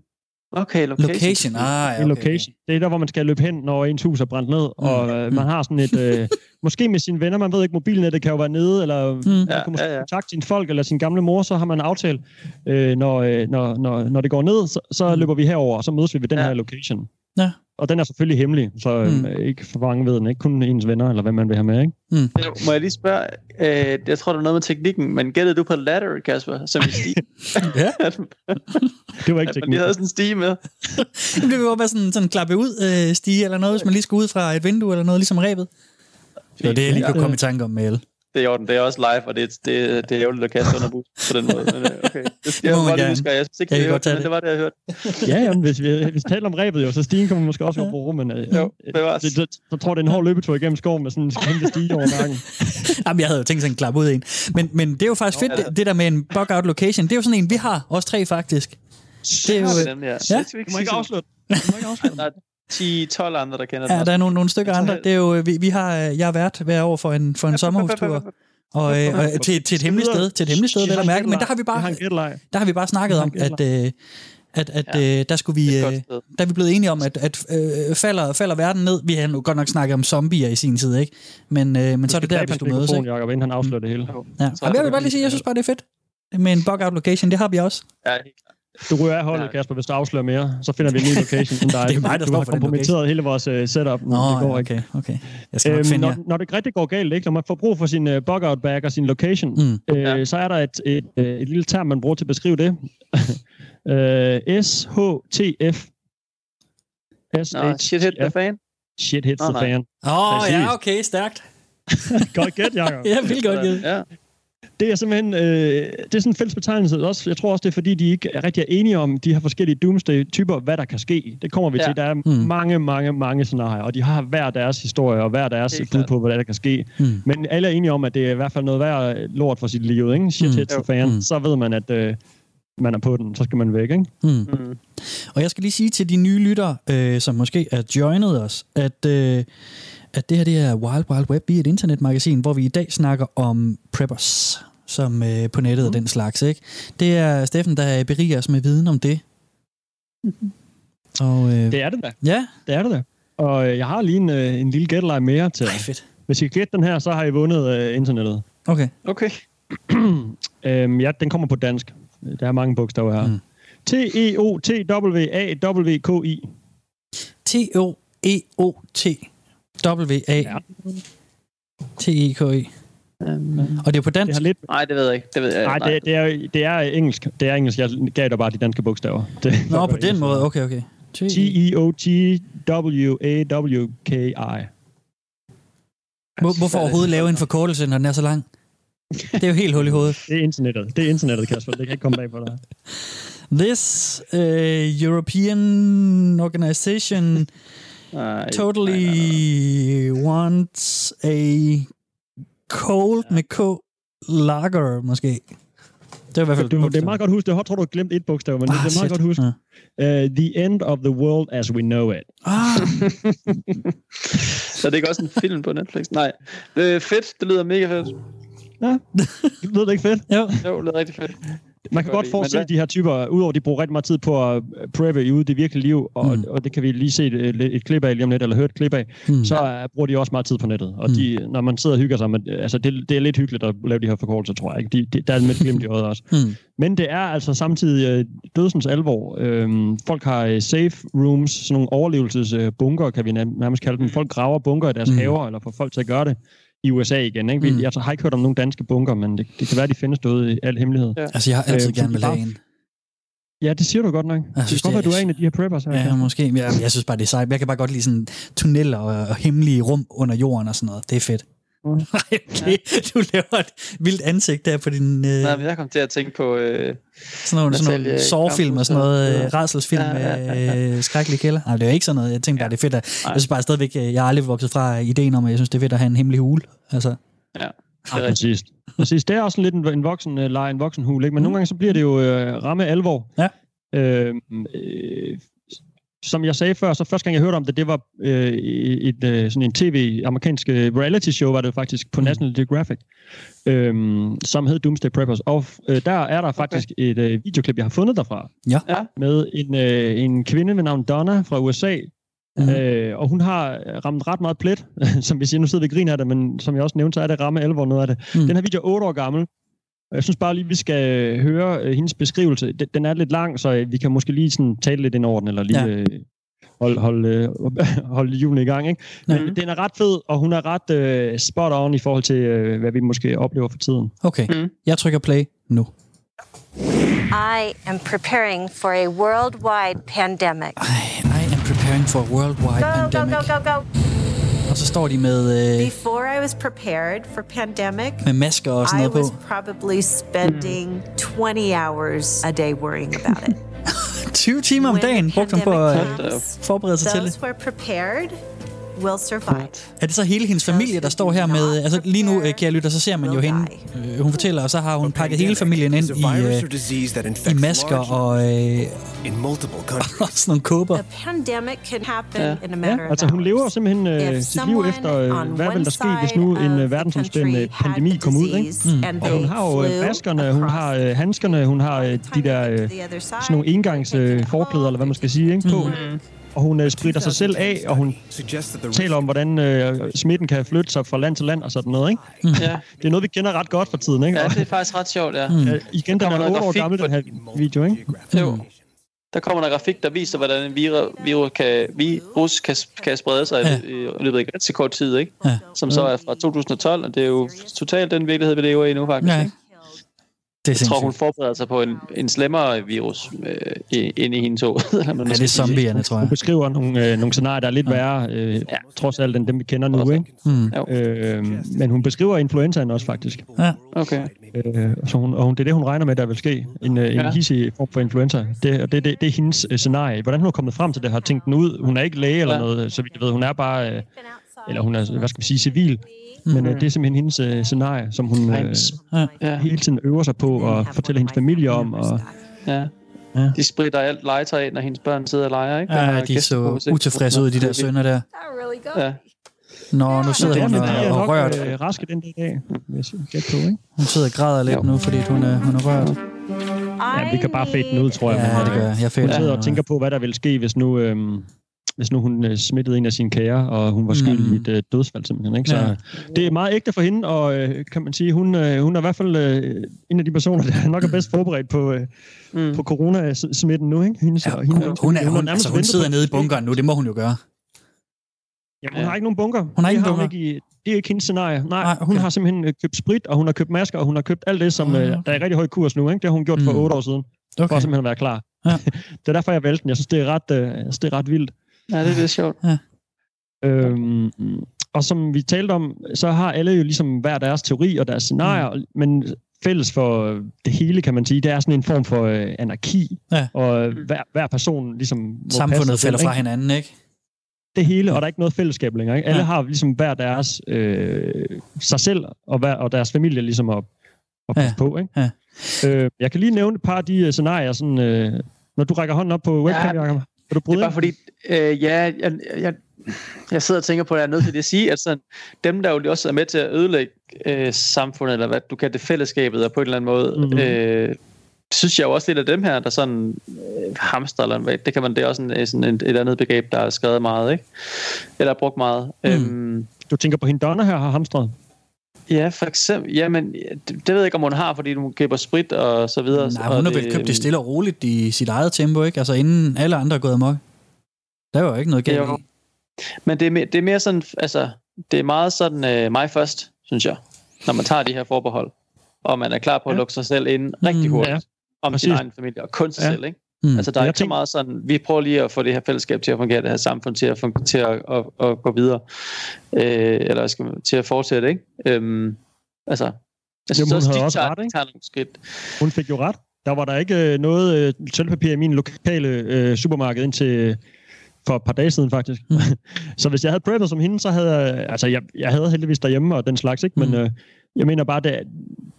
Okay, location. Location. Ah, ja, En okay. location. Det er der, hvor man skal løbe hen, når ens hus er brændt ned, og øh, man har sådan et... Øh, måske med sine venner, man ved ikke, mobilnettet kan jo være nede, eller Mm. man Ja, kan måske ja, ja. kontakte sine folk, eller sin gamle mor, så har man en aftale. Øh, når, øh, når, når, når det går ned, så, så løber vi herover, og så mødes vi ved den Ja. her location. Ja. Og den er selvfølgelig hemmelig, så øh, Mm. ikke for mange ved den. Ikke kun ens venner, eller hvad man vil have med, ikke? Jo, Må jeg lige spørge? Øh, jeg tror, der er noget med teknikken, men gættede du på ladder, Kasper, som i stige? Ja. Det var ikke at man teknik. lige havde sådan en stige med? Det vil jo være sådan, sådan klappe ud øh, stige eller noget, hvis man lige skulle ud fra et vindue eller noget, ligesom rebet. Det var det, jeg lige kunne komme i tanke om med el. Det er i orden, det er også live, og det er, det, er- det er ærgerligt at kaste under bus på den måde. Men, øh, okay. Det skal jeg gerne. huske, og jeg synes ikke, Jeg det, godt hørte, men det var det, jeg hørte. Ja, jamen, hvis vi, hvis vi taler om rebet, jo, så stigen man måske også godt bruge, men øh, Jo, bevares. det, det, så tror jeg, det er en hård løbetur igennem skoven med sådan en kæmpe stige over nakken. Jamen, jeg havde jo tænkt sådan en klap ud af en. Men, men det er jo faktisk fedt, det, det der med en bug-out location. Det er jo sådan en, vi har, os tre faktisk. Det er jo, Det nemlig, ja. Du må ikke afsløre det. Du må ikke afsløre det. Der er 10-12 andre, der kender den ja, der er nogle, nogle stykker andre. Det er jo, vi, vi har, jeg har været hver år for en, for en sommerhustur. Og, øh, og til, til et hemmeligt sted, til et hemmeligt sted, vel at mærke. Men der har vi bare, der har vi bare snakket om, at, øh, at, at øh, der skulle vi, er øh, der er vi blevet enige om, at, at øh, falder, falder verden ned. Vi har nu godt nok snakket om zombier i sin tid, ikke? Men, øh, men så er det der, vi skulle mødes, ikke? Jacob, inden han afslører det hele. Ja. Så Og jeg vil bare lige sige, jeg synes bare, det er fedt. Med en bug-out location, det har vi også. Ja, helt klart. Du ryger af holdet, Ja. Kasper, hvis du afslører mere. Så finder vi en ny location end dig. Det er mig, der du står har for den kompromitteret hele vores uh, setup. nu. Nå, det går ikke. okay, okay. Jeg skal Øhm, finde når, jer. når det rigtig går galt, ikke? når man får brug for sin uh, bug-out bag og sin location, Mm. øh, Ja. så er der et, et, et, et lille term, man bruger til at beskrive det. uh, SHTF. Nå, shit hit the fan. Shit hits the fan. Åh, oh, ja, okay, stærkt. Godt gæt, Jacob. Ja, vildt godt givet. Ja, Det er simpelthen øh, det er sådan en fælles betegnelse. Også, jeg tror også, det er fordi, de ikke er rigtig er enige om de her forskellige doomsday-typer, hvad der kan ske. Det kommer vi Ja. til. Der er Mm. mange, mange, mange scenarier, og de har hver deres historie og hver deres bud på, hvad der kan ske. Mm. Men alle er enige om, at det er i hvert fald noget værd lort for sit liv. Ikke? Shit Mm. Jo. fan. Mm. Så ved man, at øh, man er på den. Så skal man væk. Ikke? Mm. mm. Og jeg skal lige sige til de nye lyttere, øh, som måske er joinet os, at, øh, at det her det er Wild Wild Web. Vi er et internetmagasin, hvor vi i dag snakker om preppers, som øh, på nettet og den slags. Ikke? Det er Steffen, der beriger os med viden om det. Og øh, Det er det da. ja, Det er det da. Og øh, jeg har lige en, øh, en lille gætleje mere til. Ej, fedt. Hvis I kan gætte den her, så har I vundet øh, internettet. Okay. Okay. Øhm, ja, den kommer på dansk. Der er mange bogstaver her. Mm. Mm. T-E-O-T-W-A-W-K-I. T-O-E-O-T-W-A T-E-K-E. Um, Og det er på Det dansk? har lidt... nej, det ved jeg ikke. Det ved jeg Nej, det, det, er, det er engelsk. Det er engelsk. Jeg gav dig bare de danske bogstaver. Det, Nå, på den måde. Okay, okay. T- T-E-O-T-W-A-W-K-I. Hvor- Hvorfor overhovedet lave en forkortelse, når den er så lang? Det er jo helt hul i hovedet. Det er internettet. Det er internettet, Kasper. Det kan ikke komme bag på dig. This uh, European organization Nej, nej, totally nej, nej. wants a cold med K lager, måske. Det er i hvert fald Du, det er meget godt huske. Jeg tror, du har glemt et bogstav, men ah, det er meget godt huske. Ja. Uh, the end of the world as we know it. Ah, Så det er ikke også en film på Netflix? Nej. Det er fedt. Det lyder mega fedt. Ja. Lyder det ikke fedt? jo. Jo, det lyder rigtig fedt. Man kan Godt forestille Men de her typer, udover at de bruger rigtig meget tid på at øh, preppe i ude det virkelige liv, og, Mm. mm. og det kan vi lige se et, et klip af lige om lidt, eller høre et klip af, Mm. mm. så uh, bruger de også meget tid på nettet. Og Mm. de, når man sidder og hygger sig, med, altså det, det er lidt hyggeligt at lave de her forkortelser, tror jeg. Ikke? De, de, der er et glimt i øjet også. Mm. Men det er altså samtidig øh, dødsens alvor. Øhm, folk har øh, safe rooms, sådan nogle overlevelsesbunker, kan vi nær- nærmest kalde dem. Folk graver bunker i deres Mm. mm. haver, eller får folk til at gøre det i USA igen. Ikke? Vi, Mm. Jeg har ikke hørt om nogen danske bunker, men det, det kan være, de findes derude i al hemmelighed. Ja. Altså, jeg har altid Øh, gerne vil have en. Ja, det siger du godt nok. Jeg det synes, kan godt være, det du er en af de her preppers her. Ja, måske. Men Jeg, jeg synes bare, det er sejt. Jeg kan bare godt lide sådan tunneller og, og hemmelige rum under jorden og sådan noget. Det er fedt. Nej, okay. Du laver et vildt ansigt der på din... Øh, Nej, men jeg kom til at tænke på... Øh, sådan nogle, sådan nogle sårfilm og sådan noget ja. øh, rædselsfilm Ja, ja, ja, med øh, skrækkelige kælder. Nej, det er ikke sådan noget. Jeg tænkte bare, det er fedt. At, Nej. jeg synes bare stadigvæk, øh, jeg har aldrig vokset fra ideen om, at jeg synes, det er fedt at have en hemmelig hule. Altså, Det er rigtigt. præcis. præcis. Det er også lidt en, en voksen uh, leje, en voksen hul, ikke? men mm. nogle gange så bliver det jo øh, ramme alvor. Ja. Øh, øh, som jeg sagde før, så første gang jeg hørte om det, det var øh, et, øh, sådan en tv, amerikansk øh, reality show, var det faktisk på Mm. National Geographic, øh, som hed Doomsday Preppers. Og øh, der er der faktisk et øh, videoklip, jeg har fundet derfra, Ja. Med en, øh, en kvinde ved navn Donna fra USA, Mhm. Øh, og hun har ramt ret meget plet, som vi siger, nu sidder vi og griner af det, men som jeg også nævnte, så er det ramme alvor noget af det. Mm. Mm. Den her video er 8 år gammel, jeg synes bare lige, vi skal høre øh, hendes beskrivelse. Den, er lidt lang, så øh, vi kan måske lige sådan tale lidt ind over den, eller lige Ja. øh, holde hold, øh, hold hjulene i gang. Ikke? Men den er ret fed, og hun er ret øh, spot on i forhold til, øh, hvad vi måske oplever for tiden. Okay, Mm. jeg trykker play nu. I am preparing for a worldwide pandemic. Ej, I am preparing for a worldwide Go, go, pandemic. go, go, go. Og så står de med, øh, Before I was prepared for pandemic, med masker og sådan I noget på. was probably spending 20 hours a day worrying about it. 20 timer om dagen brugte hun på at forberede sig til det. Those who are prepared will survive. Er det så hele hendes familie, der står her med... Altså lige nu, øh, kære lytter, så ser man jo hende. Øh, hun fortæller, og så har hun pakket hele familien ind i, øh, i masker og, øh, in multiple countries. og sådan nogle kåber. A pandemic can happen Ja. in a matter Ja, altså hun lever simpelthen øh, sit liv efter, øh, hvad vil der ske, hvis nu en øh, verdensomspændende pandemi kom ud. Ikke? and Og hun har jo øh, maskerne, hun har øh, handskerne, hun har øh, de der øh, sådan nogle engangs øh, forklæder, eller hvad man skal sige, ikke, på. Og hun øh, spritter sig selv af, og hun taler om, hvordan øh, smitten kan flytte sig fra land til land og sådan noget. Ikke? Ja. Det er noget, vi kender ret godt for tiden. Ikke? ja, det er faktisk ret sjovt, ja. øh, igen, den kommer er noget 8 år grafik gammel, på den her video. Ikke? Jo. Der kommer der grafik, der viser, hvordan en virus, virus kan, virus kan, kan sprede sig Ja. ja. i, i løbet af ganske kort tid, ikke? Ja. som så er fra 2012, og det er jo totalt den virkelighed, vi lever i nu, faktisk. Ja. ikke? Det Jeg tror, hun forbereder sig på en, en slemmere virus øh, i- inde i hendes hoved. eller hvad man Ja, det er zombierne, tror Hun jeg. beskriver nogle, øh, nogle scenarier, der er lidt værre, øh, Ja. trods alt, end dem, vi kender nu. Ikke? Mm. Øh, men hun beskriver influenzaen også, faktisk. Ja. Okay. Øh, så hun, og hun, det er det, hun regner med, der vil ske. En, øh, en Ja. hissig form for influenza. Det, og det, det, det er hendes øh, scenarie. Hvordan hun er kommet frem til det, har tænkt den ud. Hun er ikke læge eller Ja. noget, så vidt jeg ved. Hun er bare, øh, eller hun er, hvad skal man sige, civil. Men øh, det er simpelthen hendes øh, scenarie, som hun øh. Ja. Ja, hele tiden øver sig på og fortæller hendes familie om. Og, ja. Ja. De spritter alt legetøj ind, når hendes børn sidder og leger, ikke? Ja, har de så utilfredse ud, de der sønner der. Ja. Nå, nu sidder det er, hun og, er og rørt. øh, raske den dag i dag, vil jeg gætte på, ikke? Hun sidder og græder lidt Jo. nu, fordi hun er, hun er rørt. Ja, vi kan bare fade den ud, tror jeg. Ja, det gør jeg. Jeg Hun sidder og tænker på, hvad der ville ske, hvis nu, øhm, hvis nu hun øh, smittede en af sine kære, og hun var skyld Mm. i et øh, dødsfald simpelthen. Ikke? Så Ja. det er meget ægte for hende, og øh, kan man sige, hun, øh, hun er i hvert fald øh, en af de personer, der nok er bedst forberedt på, øh, Mm. på coronasmitten nu. Ikke? Hendes, Ja, og hende, hun, hun, er, hun, nærmest altså, hun sidder på, nede i bunkeren nu, det må hun jo gøre. Jamen, hun har ikke nogen bunker. Hun har det ikke hun bunker? Ikke i, det er ikke hendes scenarie. Nej, Nej, okay. hun har simpelthen øh, købt sprit, og hun har købt masker, og hun har købt alt det, som Ah, øh, okay. der er i rigtig høj kurs nu. Ikke? Det har hun gjort for Mm. otte år siden, for Okay. at simpelthen være klar. Ja. det er derfor, jeg valgte den. Jeg synes, det er ret, øh, synes, det er ret vildt. Ja, det er lidt sjovt. Øhm, og som vi talte om, så har alle jo ligesom hver deres teori og deres scenarier, mm. men fælles for det hele, kan man sige, det er sådan en form for øh, anarki, Ja. og hver, hver person ligesom må passe Samfundet falder fra ikke? hinanden, ikke? Det hele, og der er ikke noget fællesskab længere. Ikke? Alle Ja. har ligesom hver deres øh, sig selv og, hver, og deres familie ligesom at, at passe Ja. på. Ikke? Ja. Øh, jeg kan lige nævne et par af de øh, scenarier, sådan, øh, når du rækker hånden op på webcam, Ja. Jacob. Vil du Det bryde er bare fordi, øh, ja, jeg, jeg, jeg sidder og tænker på, at jeg er nødt til at sige, at sådan, dem, der jo også er med til at ødelægge øh, samfundet, eller hvad du kan det fællesskabet, og på en eller anden måde, Mhm. mm-hmm. øh, synes jeg jo også lidt af dem her, der sådan øh, hamster, eller hvad, det kan man, det er også en, sådan et, et andet begreb, der er skrevet meget, ikke? Eller brugt meget. Mm. Øhm, Du tænker på hende Donna her har hamstret? Ja, for eksempel, jamen, det, det ved jeg ikke, om hun har, fordi hun køber sprit og så videre. Nej, hun har vel købt det stille og roligt i sit eget tempo, ikke? Altså inden alle andre er gået amok. Der var jo ikke noget galt Jo. Men det er, mere, det er mere sådan, altså, det er meget sådan øh, mig først, synes jeg, når man tager de her forbehold, og man er klar på at Ja. lukke sig selv ind rigtig Mm, hurtigt ja. om Præcis. sin egen familie, og kun sig Ja. selv, ikke? Mm. Altså, der er Jeg ikke så tænker- meget sådan, vi prøver lige at få det her fællesskab til at fungere, det her samfund til at, fungere, til at, at, at gå videre, øh, eller skal til at fortsætte, ikke? Øhm, altså, jeg synes Jamen, hun også, havde også tager, ret, ikke? tager nogle skridt. Hun fik jo ret. Der var der ikke øh, noget øh, sølvpapir i min lokale øh, supermarked indtil for et par dage siden, faktisk. Mm. så hvis jeg havde preppet som hende, så havde jeg... Altså, jeg, jeg havde heldigvis derhjemme og den slags, ikke? Men, Mm. øh, Jeg mener bare, det er,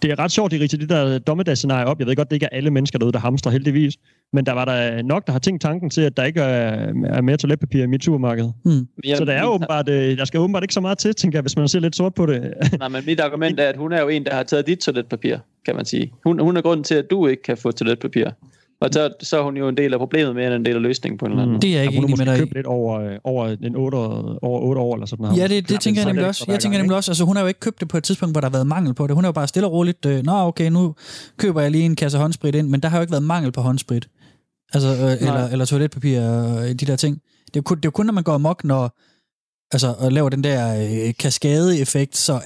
det er ret sjovt, de rigtige det der dommedagsscenarie op. Jeg ved godt, det ikke er alle mennesker derude, der hamstrer heldigvis. Men der var der nok, der har tænkt tanken til, at der ikke er, er mere toiletpapir i mit supermarked. Jeg, så der er åbenbart, øh, der skal åbenbart ikke så meget til, tænker jeg, hvis man ser lidt sort på det. Nej, men mit argument er, at hun er jo en, der har taget dit toiletpapir, kan man sige. Hun, hun er grunden til, at du ikke kan få toiletpapir. Og så, så er hun jo en del af problemet mere end en del af løsningen på en eller anden måde. Det er jeg ikke hun enig med dig i. købt lidt over, øh, over, en 8 år, over 8 år eller sådan noget. Ja, det, det tænker jeg nemlig også. Jeg tænker nemlig også, altså hun har jo ikke købt det på et tidspunkt, hvor der har været mangel på det. Hun har jo bare stille og roligt, øh, nå okay, nu køber jeg lige en kasse håndsprit ind, men der har jo ikke været mangel på håndsprit. Altså, øh, eller, eller toiletpapir og de der ting. Det er, kun, det er jo kun, når man går amok, når altså, og laver den der øh, kaskade-effekt, så øh,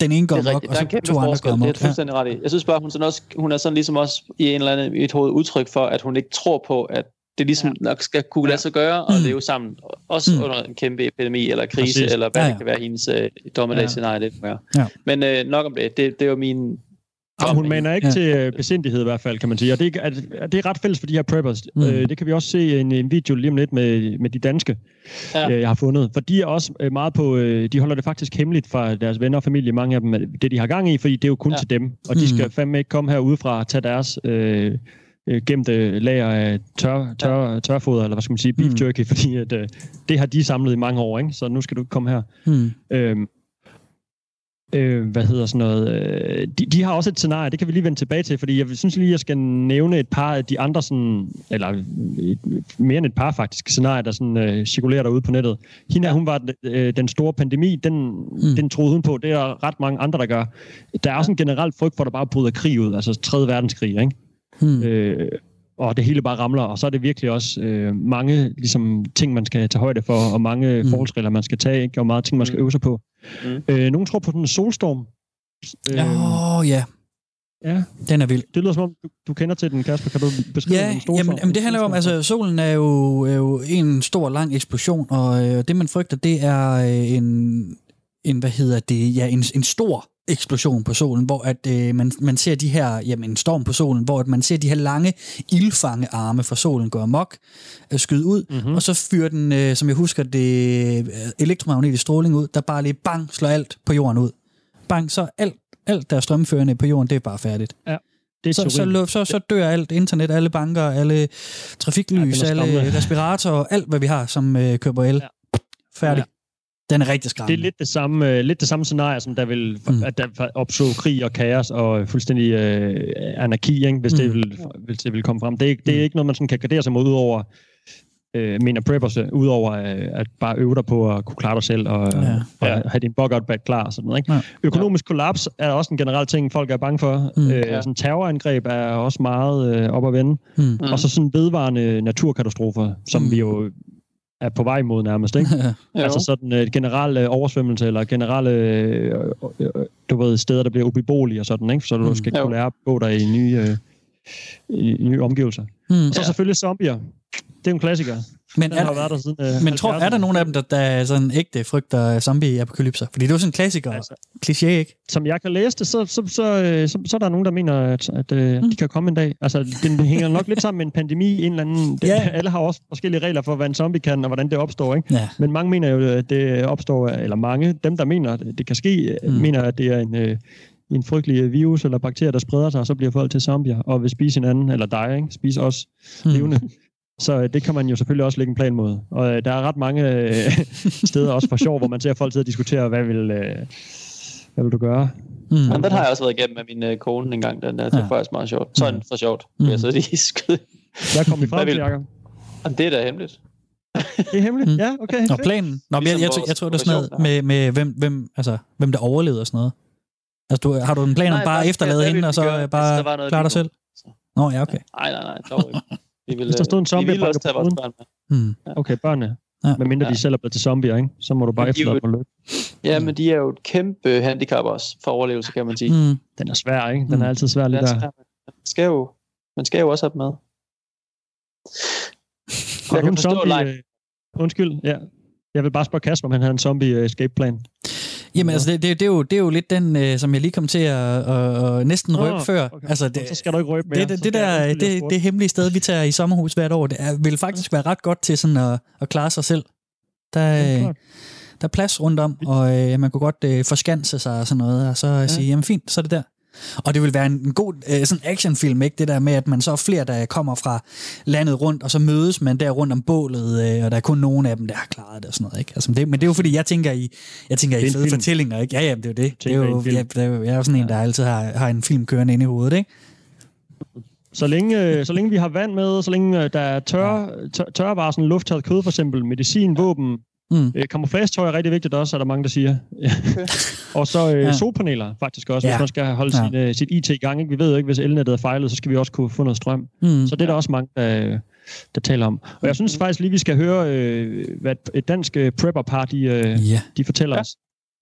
den ene går rigtigt. og Der er så to andre går forskel. Det er fuldstændig ret i. Jeg synes bare, hun, sådan også, hun er sådan ligesom også i en eller anden, i et hoved udtryk for, at hun ikke tror på, at det ligesom ja. nok skal kunne lade sig gøre og Mm. leve sammen. Også Mm. under en kæmpe epidemi eller krise, Præcis. eller hvad Ja, ja, ja. det kan være hendes øh, dommedagsscenarie, være. Ja. Men øh, nok om det. det. Det er jo min... Jamen, hun maner ikke Ja. til øh, besindighed i hvert fald, kan man sige. Og det er, er, det er ret fælles for de her preppers. Mm. Mm. Øh, det kan vi også se i en, en video lige om lidt med, med de danske, Ja. øh, jeg har fundet. For de er også øh, meget på... Øh, de holder det faktisk hemmeligt fra deres venner og familie, mange af dem, det de har gang i, fordi det er jo kun Ja. til dem. Og de Mm. skal fandme ikke komme herudefra og tage deres... Øh, øh, gemte lager af tør, tør, tørfoder, eller hvad skal man sige, beef Mm. jerky, fordi at, øh, det har de samlet i mange år, ikke? så nu skal du ikke komme her. Hmm. Øhm, øh, hvad hedder sådan noget? Øh, de, de har også et scenarie, det kan vi lige vende tilbage til, fordi jeg synes lige, jeg skal nævne et par af de andre, sådan, eller et, mere end et par faktisk, scenarier, der sådan, øh, cirkulerer derude på nettet. Hende her, hun var øh, den store pandemi, den, mm. den troede hun på, det er der ret mange andre, der gør. Der er også en generel frygt for, at der bare bryder krig ud, altså 3. verdenskrig, ikke? Hmm. Øh, og det hele bare ramler, og så er det virkelig også øh, mange ligesom, ting, man skal tage højde for, og mange Mm. forholdsregler, man skal tage, ikke? og meget ting, man skal Mm. øve sig på. Mm. Øh, nogen tror på sådan en solstorm. Øh, Åh, oh, ja. ja, Den er vild. det lyder som om, du, du kender til den, Kasper. Kan du beskrive Ja, en solstorm? jamen, jamen det handler jo om, altså solen er jo, er jo en stor, lang eksplosion, og øh, det man frygter, det er øh, en, en, hvad hedder det, ja, en, en stor eksplosion på solen, hvor at øh, man, man ser de her, jamen en storm på solen, hvor at man ser de her lange ildfangearme fra solen gå amok, øh, skyde ud, mm-hmm. og så fyrer den, øh, som jeg husker det, øh, elektromagnetisk stråling ud, der bare lige bang, slår alt på jorden ud. Bang, så alt, alt der er strømførende på jorden, det er bare færdigt. det er Så, så, så, så, dør alt, internet, alle banker, alle trafiklys, Ja, ja, alle respiratorer, alt hvad vi har, som øh, kører på el. Ja. Færdig. Den er rigtig det skræmmende. er lidt det samme, øh, lidt det samme scenarie, som der vil Mm. at der opstå krig og kaos og fuldstændig øh, anarki, ikke? hvis, det Mm. vil, hvis det vil komme frem. Det er, ikke- det er Mm. ikke noget, man sådan kan gardere sig mod, udover øh, mener preppers, øh, udover øh, at bare øve dig på at kunne klare dig selv og, Ja. ja. og Ja. have din bug bag klar og sådan noget. Ikke? Ja. Økonomisk kollaps er også en generel ting, folk er bange for. Mm. Øh, Ja. sådan terrorangreb er også meget øh, op at vende. Mm. Og så sådan vedvarende naturkatastrofer, som mm. vi jo er på vej mod nærmest. Ikke? Altså sådan øh, generelle øh, oversvømmelse, eller generelle øh, du ved, steder, der bliver ubeboelige og sådan, ikke? så du Mm. skal kunne lære at gå der i nye, øh, i nye omgivelser. Mm. Så Ja. selvfølgelig zombier. Det er jo en klassiker. Men, Den har er, været der siden øh, men tror, er der 70'erne. nogen af dem, der, der er sådan ægte frygter zombie-apokalypser? Fordi det er jo sådan en klassiker. Altså. Kliché, ikke? Som jeg kan læse det, så, så, så, øh, så, så er der nogen, der mener, at, at øh, Mm. de kan komme en dag. Altså, den hænger nok lidt sammen med en pandemi. En eller anden, Ja. ja. Alle har også forskellige regler for, hvad en zombie kan, og hvordan det opstår. Ikke? Ja. Men mange mener jo, at det opstår, eller mange, dem der mener, at det kan ske, mm. mener, at det er en, øh, en frygtelig virus eller bakterie, der spreder sig, og så bliver folk til zombier, og vil spise hinanden, eller dig, ikke? spise os Mm. levende. Så øh, det kan man jo selvfølgelig også lægge en plan mod. Og øh, der er ret mange øh, steder også for sjov, hvor man ser folk sidde og diskutere, hvad vil, øh, hvad vil du gøre? Mm. Men den har jeg også været igennem med min øh, kone en gang. Den der. Det Ja. var faktisk meget sjovt. Sådan Mm. for sjovt. Mm. Jeg sidder lige i skyd. Hvad kom vi frem til, Jacob? Og det er da hemmeligt. Det er hemmeligt? Mm. Ja, okay. Nå, planen. Nå, men jeg, jeg, Ligesom jeg, jeg tror, det er sådan noget med, med hvem, hvem, altså, hvem der overlevede og sådan noget. Altså, du, har du en plan om Nej, bare at efterlade hende, og så gøre, øh, bare der noget klare dig selv? Nå, ja, okay. Nej, nej, nej. Dog ikke. Vi vil, Hvis der stod en øh, zombie vi vil og også tage vores på børn med. Mm. Okay, børnene. Ja. Ja. Medmindre Ja. de selv er blevet til zombier, ikke? Så må du bare er efterlade dem og løbe. Ja, men de er jo et kæmpe handicap også for overlevelse, kan man sige. Mm. Den er svær, ikke? Den Mm. er altid svær lige er der. Man skal jo, man skal jo også have dem med. Har Jeg kan en forstå zombie... øh, Undskyld, ja. Jeg vil bare spørge Kasper, om han havde en zombie øh, escape plan. Jamen, altså, det, det, det, er jo, det er jo lidt den, øh, som jeg lige kom til at, at, at næsten røbe Nå, før. okay. Altså, Det, så skal du ikke røbe mere. det, det, det, der, det, det hemmelige sted, vi tager i sommerhus hvert år, det er, vil faktisk være ret godt til sådan at, at klare sig selv. Der, øh. Der er plads rundt om, og øh, man kunne godt øh, forskanse sig og sådan noget, og så ja. sige, jamen fint, så er det der. Og det vil være en, god øh, sådan actionfilm, ikke? Det der med, at man så er flere, der kommer fra landet rundt, og så mødes man der rundt om bålet, øh, og der er kun nogen af dem, der har klaret det og sådan noget, ikke? Altså, det, men det er jo fordi, jeg tænker i, jeg tænker i fede film. fortællinger, ikke? Ja, ja, det er jo det. Det er jo, ja, det er jo, jeg er jo sådan en, der altid har, har en film kørende inde i hovedet, ikke? Så længe, øh, så længe vi har vand med, så længe øh, der er tør, tør, tørvarer, sådan lufttaget kød for eksempel, medicin, våben, Mm. øh, camouflage-tøj er rigtig vigtigt også, er der mange, der siger. og så øh, Ja. ja. solpaneler faktisk også, Ja. hvis man skal holde Ja. sin, øh, sit IT i gang. Ikke? Vi ved jo ikke, hvis elnettet er fejlet, så skal vi også kunne få noget strøm. Mm. Så det er der også mange, der, der taler om. Og jeg synes faktisk lige, vi skal høre, øh, hvad et dansk øh, prepper-par, de, øh, Ja. de fortæller Ja. os.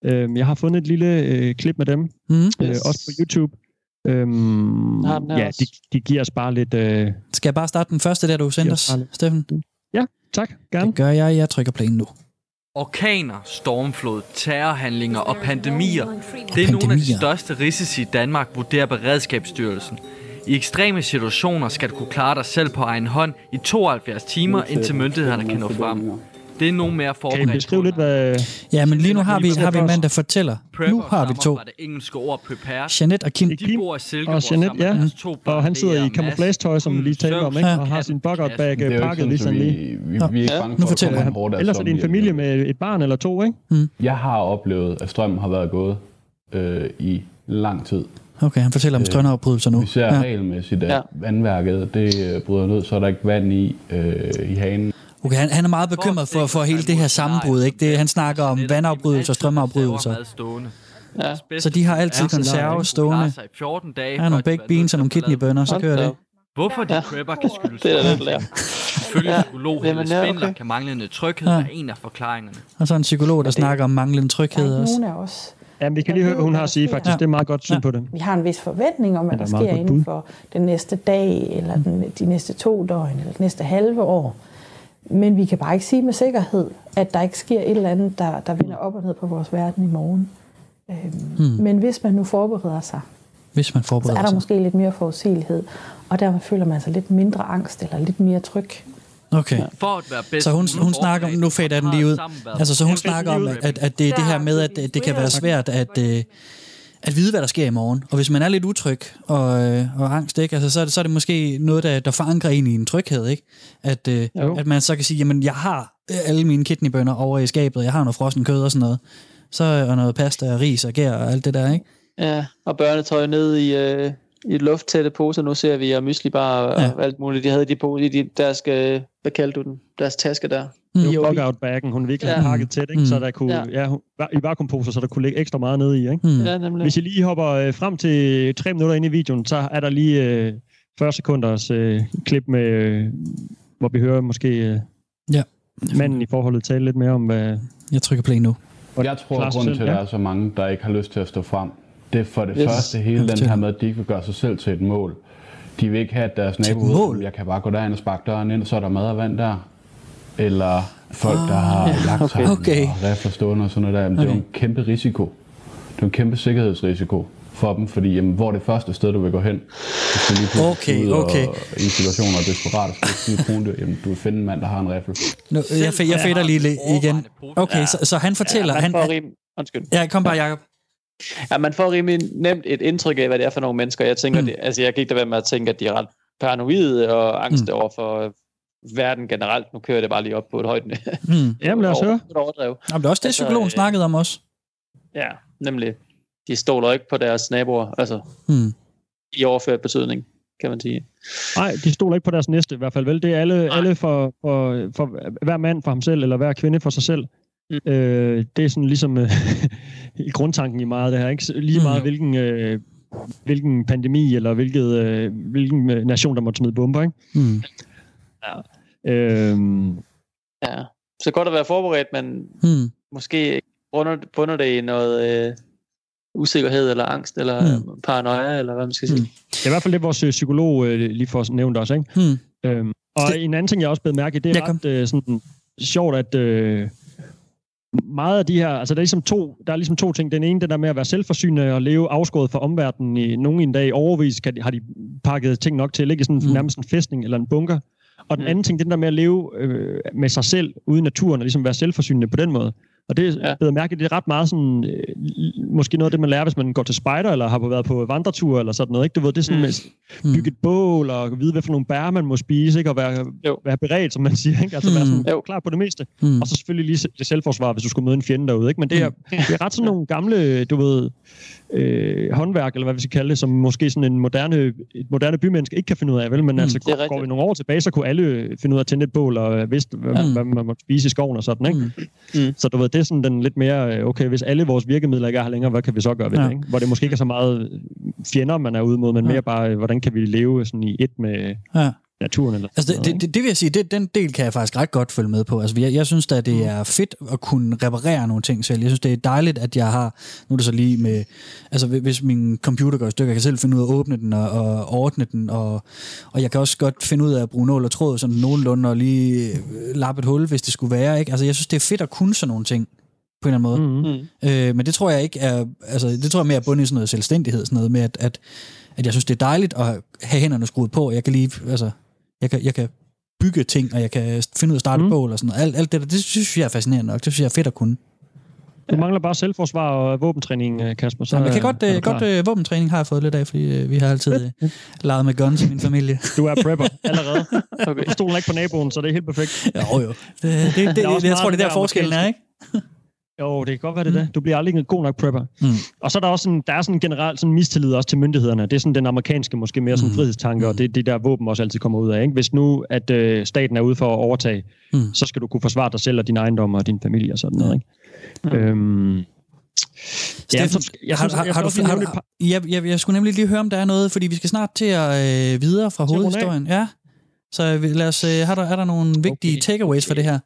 Øhm, jeg har fundet et lille øh, klip med dem, Mm. øh, Yes. også på YouTube. Øhm, ja, også? de, de giver os bare lidt... Øh, Skal jeg bare starte den første, der du sendte Ja, os. Steffen? tak, gerne. Det gør jeg. Jeg trykker play nu. Orkaner, stormflod, terrorhandlinger og pandemier. Det er nogle af de største risici i Danmark, vurderer Beredskabsstyrelsen. I ekstreme situationer skal du kunne klare dig selv på egen hånd i 72 timer, indtil myndighederne kan nå frem. Det er nogle mere Kan I forberedt. beskrive lidt, hvad... Ja, men lige nu har vi, har vi en mand, der fortæller. Nu har vi to. Fra det engelske ord prepared. Jeanette og Kim. Det- De bor i Silkeborg Og Jeanette, ja. to børn, Og han sidder i camouflage-tøj, som vi lige talte om, ikke? Ja. Og har sin bucket bag Det jo ikke pakket lige sådan, sådan så lige. vi, vi, vi er ikke bange nu for, at komme hårdt Ellers er det en familie med et barn eller to, ikke? Jeg har oplevet, at strømmen har været gået øh, i lang tid. Okay, han fortæller om strømafbrydelser nu. Vi ser Ja. regelmæssigt, at vandværket det øh, bryder ned, så er der ikke vand i, øh, i hanen. Okay, han, han er meget bekymret for, for hele det her sammenbrud. Ikke? Det, han snakker om vandafbrydelser og strømafbrydelser. Ja. Så de har altid konserve stående. Sig i 14 dage, Der er nogle baked beans og nogle kidneybønner, så kører da det. Hvorfor de Ja. prepper kan skyldes Det er lidt lært. Ifølge Ja. psykolog ja, Spindler okay. kan manglende tryghed Ja. være en af forklaringerne. Og så en psykolog, der snakker om manglende er tryghed også. nogen af os. Jamen, vi kan lige høre, hvad hun har at sige, faktisk. Ja. Det er meget godt syn Ja. på det. Vi har en vis forventning om, hvad der er sker inden for den næste dag, eller den, de næste to døgn, eller det næste halve år. Men vi kan bare ikke sige med sikkerhed, at der ikke sker et eller andet, der, der vender op og ned på vores verden i morgen. Øhm, Hmm. Men hvis man nu forbereder sig, Hvis man så er forbereder der sig. måske lidt mere forudsigelighed, og dermed føler man sig lidt mindre angst, eller lidt mere tryg. Okay. For at være bedst Så hun, hun snakker om, nu fader den lige ud. Altså, så hun Ja, snakker om, at, at det er det her med, at det, det kan være svært at, øh, at vide, hvad der sker i morgen. Og hvis man er lidt utryg og, øh, og angst, ikke? Altså, så, er det, så er det måske noget, der, der forankrer en i en tryghed. Ikke? At, øh, Jo. at man så kan sige, jamen jeg har øh, alle mine kidneybønner over i skabet, jeg har noget frossen kød og sådan noget. Så og noget pasta og ris og gær og alt det der, ikke? Ja, og børnetøj ned i, øh, i lufttætte poser. Nu ser vi, og mysli bare og Ja. alt muligt. De havde de på i de, deres, øh, hvad kaldte du den? Deres taske der. Mm. Det Jo, var vi- bugout-baggen, hun virkelig Ja. pakket tæt, ikke? Mm. så der kunne, Ja. ja. i vakuumposer, så der kunne ligge ekstra meget nede i. Ikke? Hmm. Ja, nemlig. Hvis I lige hopper øh, frem til tre minutter ind i videoen, så er der lige øh, 40 sekunders øh, klip med, øh, hvor vi hører måske øh, Ja. manden i forholdet tale lidt mere om, hvad... Jeg trykker play nu. Jeg tror, at grunden til, at der er så mange, der ikke har lyst til at stå frem, det er for det Yes. første hele den her med, at de ikke vil gøre sig selv til et mål. De vil ikke have, at deres nabo jeg kan bare gå derind og sparke døren ind, så er der mad og vand der. Eller folk, der har lagt okay. Okay. og rifler stående og sådan noget der. Jamen, Det er jo en kæmpe risiko. Det er en kæmpe sikkerhedsrisiko for dem, fordi jamen, hvor er det første sted, du vil gå hen? Hvis du lige pludselig Okay, ud okay. Og, i en situation og er desperat og skal sige krondyr, jamen du vil finde en mand, der har en rifle. Nu, jeg, fa- jeg fader lige lidt igen. Okay, så, så han fortæller... ja, han, rim... Undskyld. ja, kom bare, Jacob. Ja, man får rimelig nemt et indtryk af, hvad det er for nogle mennesker. Jeg tænker, Mm. det, altså jeg kan ikke lade være med at tænke, at de er ret paranoide og angste mm. over for verden generelt. Nu kører jeg det bare lige op på et højt niveau. Hmm. Jamen lad os høre. Overdrev. Jamen, det er også det, Altså, psykologen øh, snakkede om også. Ja, nemlig. De stoler ikke på deres naboer, altså Hmm. i overført betydning, kan man sige. Nej, de stoler ikke på deres næste i hvert fald, vel? Det er alle, alle for, for, for hver mand for ham selv, eller hver kvinde for sig selv. Mm. Øh, det er sådan ligesom øh, i grundtanken i meget det her. Ikke? Lige Mm. meget hvilken, øh, hvilken pandemi, eller hvilket, øh, hvilken øh, nation, der måtte smide bomber. Ikke? Hmm. Øh, Ja. Så godt at være forberedt, men Hmm. måske bunder, bunder det i noget øh, usikkerhed eller angst eller Mm. mm. paranoia, eller hvad man skal sige. Mm. det er i hvert fald det, vores øh, psykolog øh, lige får nævnt også. Ikke? Hmm. Øhm, og Det- en anden ting, jeg også blev mærke i, det er Ja, ret øh, sådan, sjovt, at øh, meget af de her, altså der er, ligesom to, der er ligesom to ting. Den ene, det der med at være selvforsynende og leve afskåret fra omverdenen i nogen en dag i overvis, kan de, har de pakket ting nok til, ikke sådan Mm. mm. nærmest en fæstning eller en bunker. Og den Mm. anden ting, det den der med at leve øh, med sig selv ude i naturen og ligesom være selvforsynende på den måde. Og det er ja. mærke, det er ret meget sådan, øh, måske noget af det, man lærer, hvis man går til spejder, eller har været på vandretur, eller sådan noget. Ikke? Du ved, det er sådan mm. med bygge et bål, og vide, hvad for nogle bær man må spise, ikke? og være, være beredt, som man siger. Ikke? Altså være sådan, jo. klar på det meste. Mm. Og så selvfølgelig lige det selvforsvar, hvis du skulle møde en fjende derude. Ikke? Men det er, mm. det er ret sådan nogle gamle, du ved, øh, håndværk, eller hvad vi skal kalde det, som måske sådan en moderne, et moderne bymenneske ikke kan finde ud af, vel? Men mm, altså, går, går vi nogle år tilbage, så kunne alle finde ud af at tænde et bål, og vidste, hvad, mm. hvad man måtte spise i skoven og sådan, ikke? Mm. mm. Så du ved, det er sådan den lidt mere, øh, okay, hvis alle vores virkemidler ikke er her længere, hvad kan vi så gøre ved ja. det, ikke? Hvor det måske ikke er så meget fjender, man er ude mod, men ja. mere bare, hvordan kan vi leve sådan i et med, ja naturen. Eller altså, det, det, det vil jeg sige, det, den del kan jeg faktisk ret godt følge med på. Altså, jeg, jeg synes at det mm. er fedt at kunne reparere nogle ting selv. Jeg synes, det er dejligt, at jeg har, nu er det så lige med, altså hvis min computer går i stykker, jeg kan selv finde ud af at åbne den og, og ordne den, og, og jeg kan også godt finde ud af at bruge nål og tråd sådan nogenlunde og lige øh, lappe et hul, hvis det skulle være. Ikke? Altså, jeg synes, det er fedt at kunne sådan nogle ting på en eller anden måde. Mm. Øh, men det tror jeg ikke er, altså det tror jeg mere er bundet i sådan noget selvstændighed, sådan noget med, at, at, at jeg synes, det er dejligt at have hænderne skruet på. Jeg kan lige, altså, jeg kan, jeg kan bygge ting, og jeg kan finde ud af at starte mm. bål og sådan noget. Alt, alt det der, det synes jeg er fascinerende nok. Det synes jeg er fedt at kunne. Du mangler bare selvforsvar og våbentræning, øh, Kasper. Så ja, men kan godt, øh, godt øh, våbentræning har jeg fået lidt af, fordi øh, vi har altid øh, leget med guns i min familie. Du er prepper allerede. okay. Du stoler ikke på naboen, så det er helt perfekt. Jo, jo. Det, det, det, det, jeg tror, det er der forskellen er, ikke? Jo, det kan godt være det mm. det. Du bliver aldrig en god nok prepper. Mm. Og så er der også sådan, der er sådan generelt sådan mistillid også til myndighederne. Det er sådan den amerikanske, måske mere sådan mm. frihedstanke, og det er det der våben også altid kommer ud af. Ikke? Hvis nu, at øh, staten er ude for at overtage, mm. så skal du kunne forsvare dig selv og din ejendom og din familie og sådan noget. Ikke? Mm. Øhm, Ja, så, jeg, har, har, har, du, har, du, jeg, jeg, jeg skulle nemlig lige høre, om der er noget, fordi vi skal snart til at øh, videre fra hovedhistorien. Ja. Så lad os, øh, har der, er der nogle vigtige okay. takeaways for det her?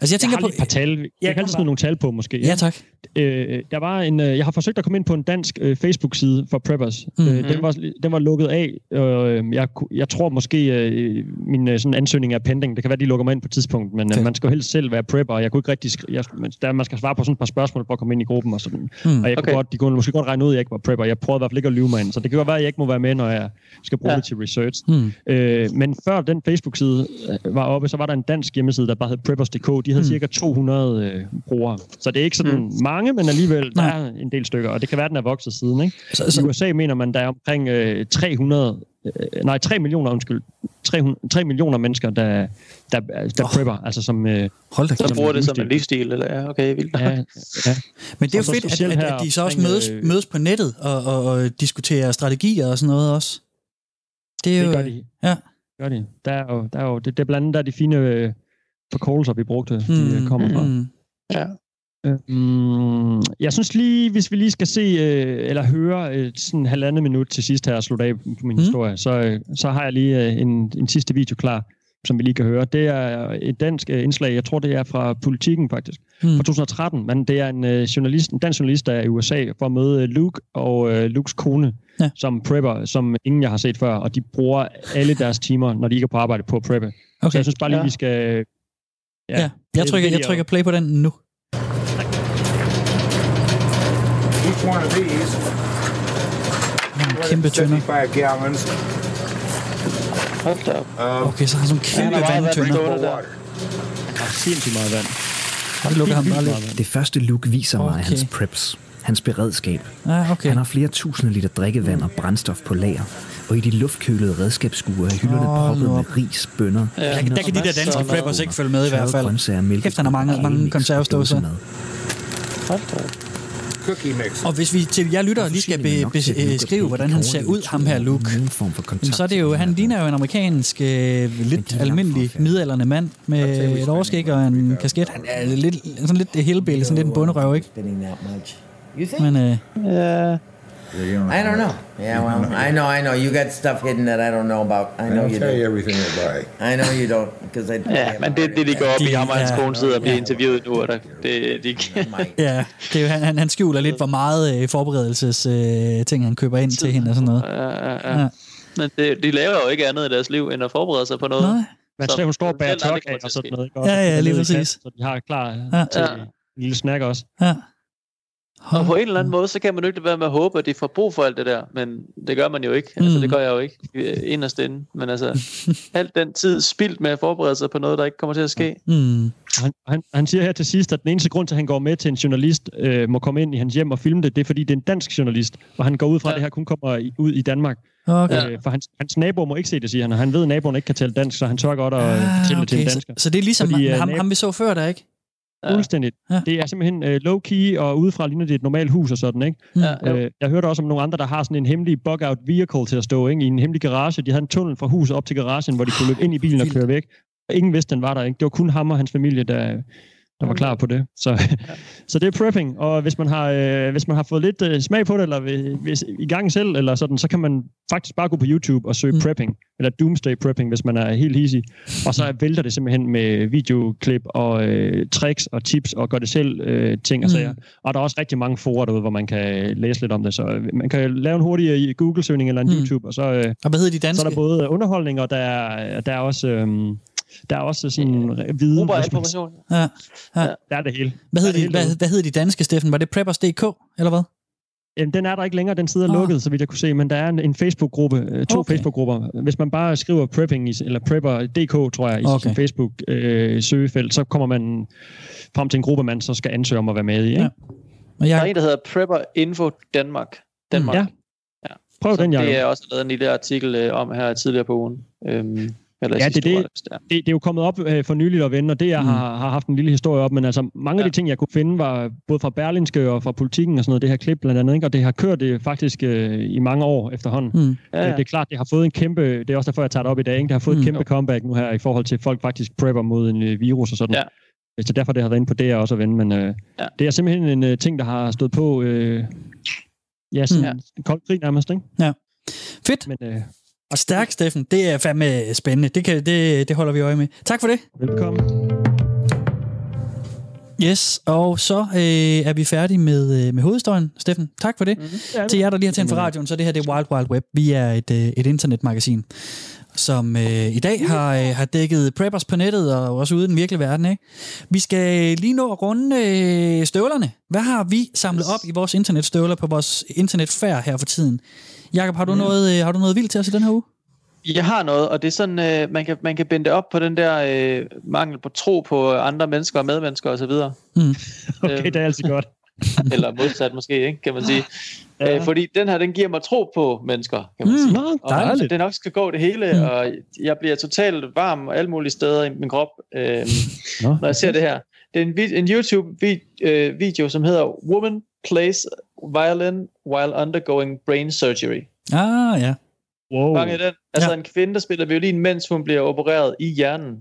Altså, jeg, tænker jeg har på, et par tal. Jeg, kan altid smide nogle tal på, måske. Ja, tak. Øh, der var en, øh, jeg har forsøgt at komme ind på en dansk øh, Facebook-side for Preppers. Mm-hmm. Øh, den, var, den var lukket af. Øh, jeg, jeg tror måske, øh, min øh, sådan ansøgning er pending. Det kan være, de lukker mig ind på et tidspunkt, men okay. øh, man skal jo helst selv være prepper, og jeg kunne ikke rigtig... Skri- jeg, der, man skal svare på sådan et par spørgsmål for at komme ind i gruppen og sådan. Mm. Og jeg okay. kunne godt, de kunne måske godt regne ud, at jeg ikke var prepper. Jeg prøvede i hvert fald ikke at lyve mig ind, så det kan godt være, at jeg ikke må være med, når jeg skal bruge ja. det til research. Mm. Øh, men før den Facebook-side øh, var oppe, så var der en dansk hjemmeside, der bare hed preppers.dk. De havde mm. cirka 200 øh, brugere. Så det er ikke sådan mm. mange, men alligevel der er en del stykker, og det kan være, at den er vokset siden. Ikke? Så, så... I USA mener man, der er omkring øh, 300, øh, nej, 3 millioner, undskyld, 300, 3 millioner mennesker, der, der, der oh. prepper, altså som... Øh, Hold da, som bruger det som en livsstil, eller ja, okay, vildt. Ja, ja. Men det er jo fedt, at, at, at, de så også mødes, øh, mødes på nettet og, og, og diskuterer strategier og sådan noget også. Det, er jo, det gør de. Ja gør de. Der er jo, der er jo det, det er blandt andet der de fine øh, forkortelser, vi brugte, mm, de øh, kommer fra. Mm, ja. Øhm, jeg synes lige, hvis vi lige skal se øh, eller høre øh, sådan en halvandet minut til sidst her og slutte af på min mm. historie, så, øh, så har jeg lige øh, en, en sidste video klar, som vi lige kan høre. Det er et dansk øh, indslag, jeg tror det er fra Politiken faktisk, mm. fra 2013, men det er en, øh, journalist, en dansk journalist, der er i USA for at møde Luke og øh, Lukes kone, ja. som prepper, som ingen jeg har set før, og de bruger alle deres timer, når de ikke er på arbejde, på at preppe. Okay. Så jeg synes bare lige, ja. vi skal... Ja, ja. Jeg, trykker, jeg trykker play på den nu. Each one of these kæmpe tønder. Hold da op. Okay, så har han sådan en kæmpe vandtønder. Han har sindssygt meget vand. Det lukker ham bare lidt. Det første look viser okay. mig hans preps hans beredskab. Ah, okay. Han har flere tusinde liter drikkevand og brændstof på lager, og i de luftkølede redskabsskure er hylderne oh, proppet med ris, bønner, ja. Der, der kan de der danske preppers ikke følge med i hvert fald. Efter han har mange, mange konservesdåser. Og hvis vi til jer lytter lige skal be, beskrive, hvordan han ser ud, ham her Luke, så er det jo, han ligner jo en amerikansk, øh, lidt almindelig, midalderne mand med et overskæg og en kasket. Han er lidt, sådan lidt hillbilly, sådan lidt en bunderøv, ikke? Men, uh, yeah. I don't know. Yeah, well, I know, I know. You got stuff hidden that I don't know about. I know you tell don't. you everything I buy. I know you don't, because I. ja, men det, det de går op i ham og hans kone sidder og bliver interviewet nu, og der, det, de, ja, det er han, han skjuler lidt, hvor meget øh, forberedelses øh, ting, han køber ind til hende og sådan noget. Ja, ja, ja. ja. Men det, de laver jo ikke andet i deres liv, end at forberede sig på noget. Nej. Men så hun står og bærer tørkage og sådan noget. Ja, ja, lige præcis. Så de har klar ja. til ja. en lille snack også. Ja. Og på en eller anden måde, så kan man jo ikke være med at håbe, at de får brug for alt det der, men det gør man jo ikke. Altså, Mm. det gør jeg jo ikke øh, inderst inde. Men altså, alt den tid spildt med at forberede sig på noget, der ikke kommer til at ske. Mm. Han, han, han siger her til sidst, at den eneste grund til, at han går med til en journalist, øh, må komme ind i hans hjem og filme det, det er, fordi det er en dansk journalist, og han går ud fra, ja. at det her kun kommer i, ud i Danmark. Okay. Øh, for hans, hans nabo må ikke se det, siger han, og han ved, at naboen ikke kan tale dansk, så han tør godt at ah, fortælle det til en så, dansker. så det er ligesom Fordi, ham, nab- ham, vi så før, der ikke? Fuldstændigt. Ja. Det er simpelthen øh, low-key, og udefra ligner det et normalt hus og sådan, ikke? Ja, øh, jeg hørte også om nogle andre, der har sådan en hemmelig bug-out vehicle til at stå ikke? i en hemmelig garage. De havde en tunnel fra huset op til garagen, hvor de kunne løbe ind i bilen og køre væk. Og ingen vidste, den var der. Ikke? Det var kun ham og hans familie, der, der var klar på det. Så, så det er prepping, og hvis man har, øh, hvis man har fået lidt øh, smag på det, eller hvis, i gang selv, eller sådan, så kan man faktisk bare gå på YouTube og søge mm. prepping, eller doomsday prepping, hvis man er helt easy. Og så vælter det simpelthen med videoklip og øh, tricks og tips og gør det selv øh, ting og Mm. sager. Og der er også rigtig mange forer derude, hvor man kan læse lidt om det. Så øh, man kan lave en hurtig øh, Google-søgning eller en Mm. YouTube, og så, øh, Og hvad hedder de danske? så er der både underholdning, og der er, der er også... Øh, der er også sådan øh, viden. Brugbar information. Ja. ja. Der er det hele. Hvad Der hedder er det de, hele hvad, hvad hedder de danske, Steffen? Var det Preppers.dk, eller hvad? Jamen, den er der ikke længere. Den side er Åh. lukket, så vidt jeg kunne se, men der er en, en Facebook-gruppe, øh, to Okay. Facebook-grupper. Hvis man bare skriver prepping, i, eller prepper.dk, tror jeg, i Okay. sin Facebook-søgefelt, så kommer man frem til en gruppe, man så skal ansøge om at være med i. Ikke? Ja. Og Der er jeg, en, der hedder Prepper Info Danmark. Danmark. Ja. Ja. Prøv Så den, det Jacob. er jeg også lavet en lille artikel øh, om her tidligere på ugen. Øhm, eller Ja, det er det. det er. Det, det er jo kommet op øh, for nyligt at vende, og det jeg Mm. har, har haft en lille historie op, men altså mange af de ting, jeg kunne finde, var både fra Berlinske og fra politikken og sådan noget, det her klip blandt andet, ikke? og det har kørt det faktisk øh, i mange år efterhånden. mm. Ja, Ja, ja. Det er klart, det har fået en kæmpe, det er også derfor, jeg tager det op i dag, ikke? det har fået Mm. et kæmpe comeback nu her i forhold til, at folk faktisk prepper mod en øh, virus og sådan. Ja. Så derfor det har været inde på det, jeg også at vende, men øh, Ja. det er simpelthen en øh, ting, der har stået på, øh, ja, sådan Mm. en kold krig nærmest, ikke? Fedt. Men øh, Og stærk, Steffen. Det er fandme spændende. Det, kan, det, det holder vi øje med. Tak for det. velkommen. Yes, og så øh, er vi færdige med, øh, med hovedhistorien, Steffen. Tak for det. Mm-hmm. Til jer, der lige har tændt for radioen, så det her det er Wild Wild Web. Vi er et, øh, et internetmagasin, som øh, i dag har, øh, har dækket preppers på nettet og også ude i den virkelige verden. Ikke? Vi skal lige nå at runde øh, støvlerne. Hvad har vi samlet op i vores internetstøvler på vores internetfærd her for tiden? Jakob, har du, noget, øh, har du noget vildt til os i den her uge? Jeg har noget, og det er sådan, øh, man, kan, man kan binde det op på den der øh, mangel på tro på andre mennesker og medmennesker osv. Mm. Okay, det er altid godt. Eller modsat måske, ikke, kan man sige. Ja. Øh, fordi den her, den giver mig tro på mennesker, kan man Mm, sige. Og dejligt. det nok skal gå det hele, Mm. mm. og jeg bliver totalt varm alle mulige steder i min krop, øh, Nå. når jeg ser det her. Det er en, en YouTube-video, som hedder Woman Plays Violin While Undergoing Brain Surgery. Ah, ja. Wow. Mange den. Altså Ja. ja. en kvinde, der spiller violin, mens hun bliver opereret i hjernen.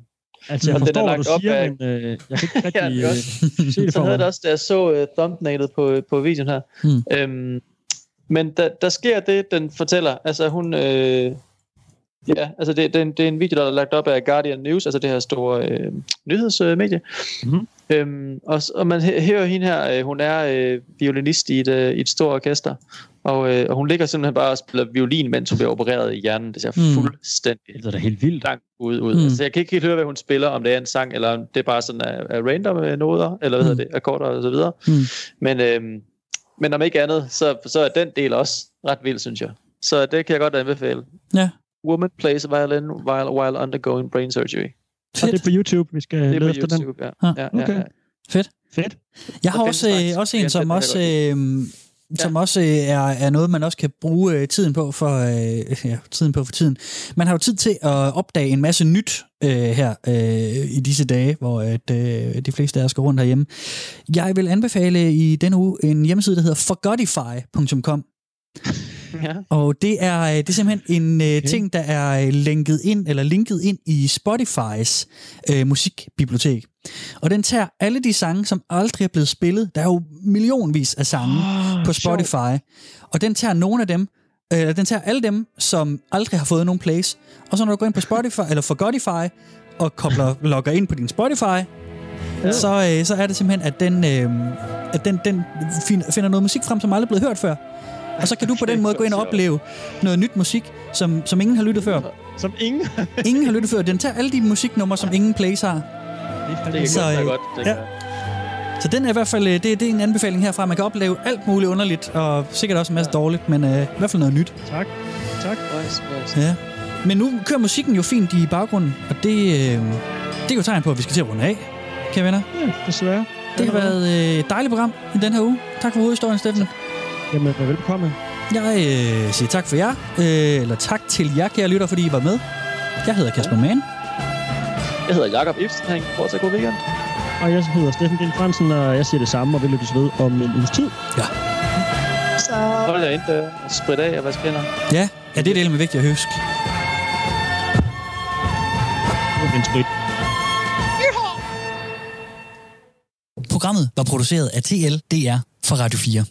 Altså, jeg Og den er forstår, hvad lagt du op siger, af- men øh, jeg kan ikke Ja, rigtig det er øh, se det Så for havde det også, da jeg så uh, thumbnailet på, på videoen her. Mm. Øhm, men der, der sker det, den fortæller. Altså hun... Øh, ja, altså det, det, er en, det er en video, der er lagt op af Guardian News, altså det her store øh, nyhedsmedie. Mhm. Øhm, og, og man hø- hører hende her, øh, hun er øh, violinist i et, øh, et stort orkester. Og, øh, og hun ligger simpelthen bare og spiller violin, mens hun bliver opereret i hjernen. Det ser Mm. fuldstændig Det er da helt vildt. langt ud. ud. Mm. Altså, jeg kan ikke helt høre, hvad hun spiller, om det er en sang, eller om det er bare sådan af, af random øh, noder, eller hvad Mm. hedder det, akkorder og så videre. Mm. Men, øhm, men om ikke andet, så, så er den del også ret vild, synes jeg. Så det kan jeg godt anbefale. Ja. Woman plays violin while, while undergoing brain surgery. Og det er på YouTube, vi skal lede efter den. Ja. Ah, ja, okay. ja, ja. Fedt. Fedt. Jeg har Og også, øh, faktisk også en, som også, øh, som også øh, er, er noget, man også kan bruge øh, tiden på for, øh, ja, tiden på for tiden. Man har jo tid til at opdage en masse nyt øh, her øh, i disse dage, hvor at, øh, de fleste af os går rundt herhjemme. Jeg vil anbefale i denne uge en hjemmeside, der hedder forgotify.com. ja. Og det er, øh, det er simpelthen en øh, ting, der er øh, linket ind, eller linket ind i Spotifys øh, musikbibliotek. Og den tager alle de sange, som aldrig er blevet spillet. Der er jo millionvis af sange Ah, på Spotify. Og den tager nogle af dem, øh, den tager alle dem, som aldrig har fået nogen plays. Og så når du går ind på Spotify, eller Forgotify, og kobler, logger ind på din Spotify, så, øh, så er det simpelthen, at den, øh, at den, den fin- finder noget musik frem, som aldrig er blevet hørt før. Og så kan du på den måde gå ind og opleve noget nyt musik, som, som ingen har lyttet før. Som ingen. Ingen har lyttet før. Den tager alle de musiknumre, som ingen plays har. Det kan Så, godt øh, godt. Det ja. Så den er i hvert fald øh, det, det er en anbefaling herfra. Man kan opleve alt muligt underligt, og sikkert også en masse dårligt, men øh, i hvert fald noget nyt. Tak. Tak. Ja. Men nu kører musikken jo fint i baggrunden, og det, øh, det er jo tegn på, at vi skal til at runde af, kære venner. Ja, desværre. Det har været øh, et dejligt program i den her uge. Tak for hovedhistorien, Steffen. Jamen, velbekomme. Jeg øh, siger tak for jer, øh, eller tak til jer, kære lytter, fordi I var med. Jeg hedder Kasper Mann. Jeg hedder Jakob Ibsen. Fortsat god weekend. Og jeg hedder Steffen Dild Fransen, og jeg siger det samme, og vi lyttes ved om en uges tid. Ja. Så hold jer ind og sprit af og vask hænder. Ja, er det det med vigtigt at huske? En sprit. Programmet var produceret af TLDR for Radio 4.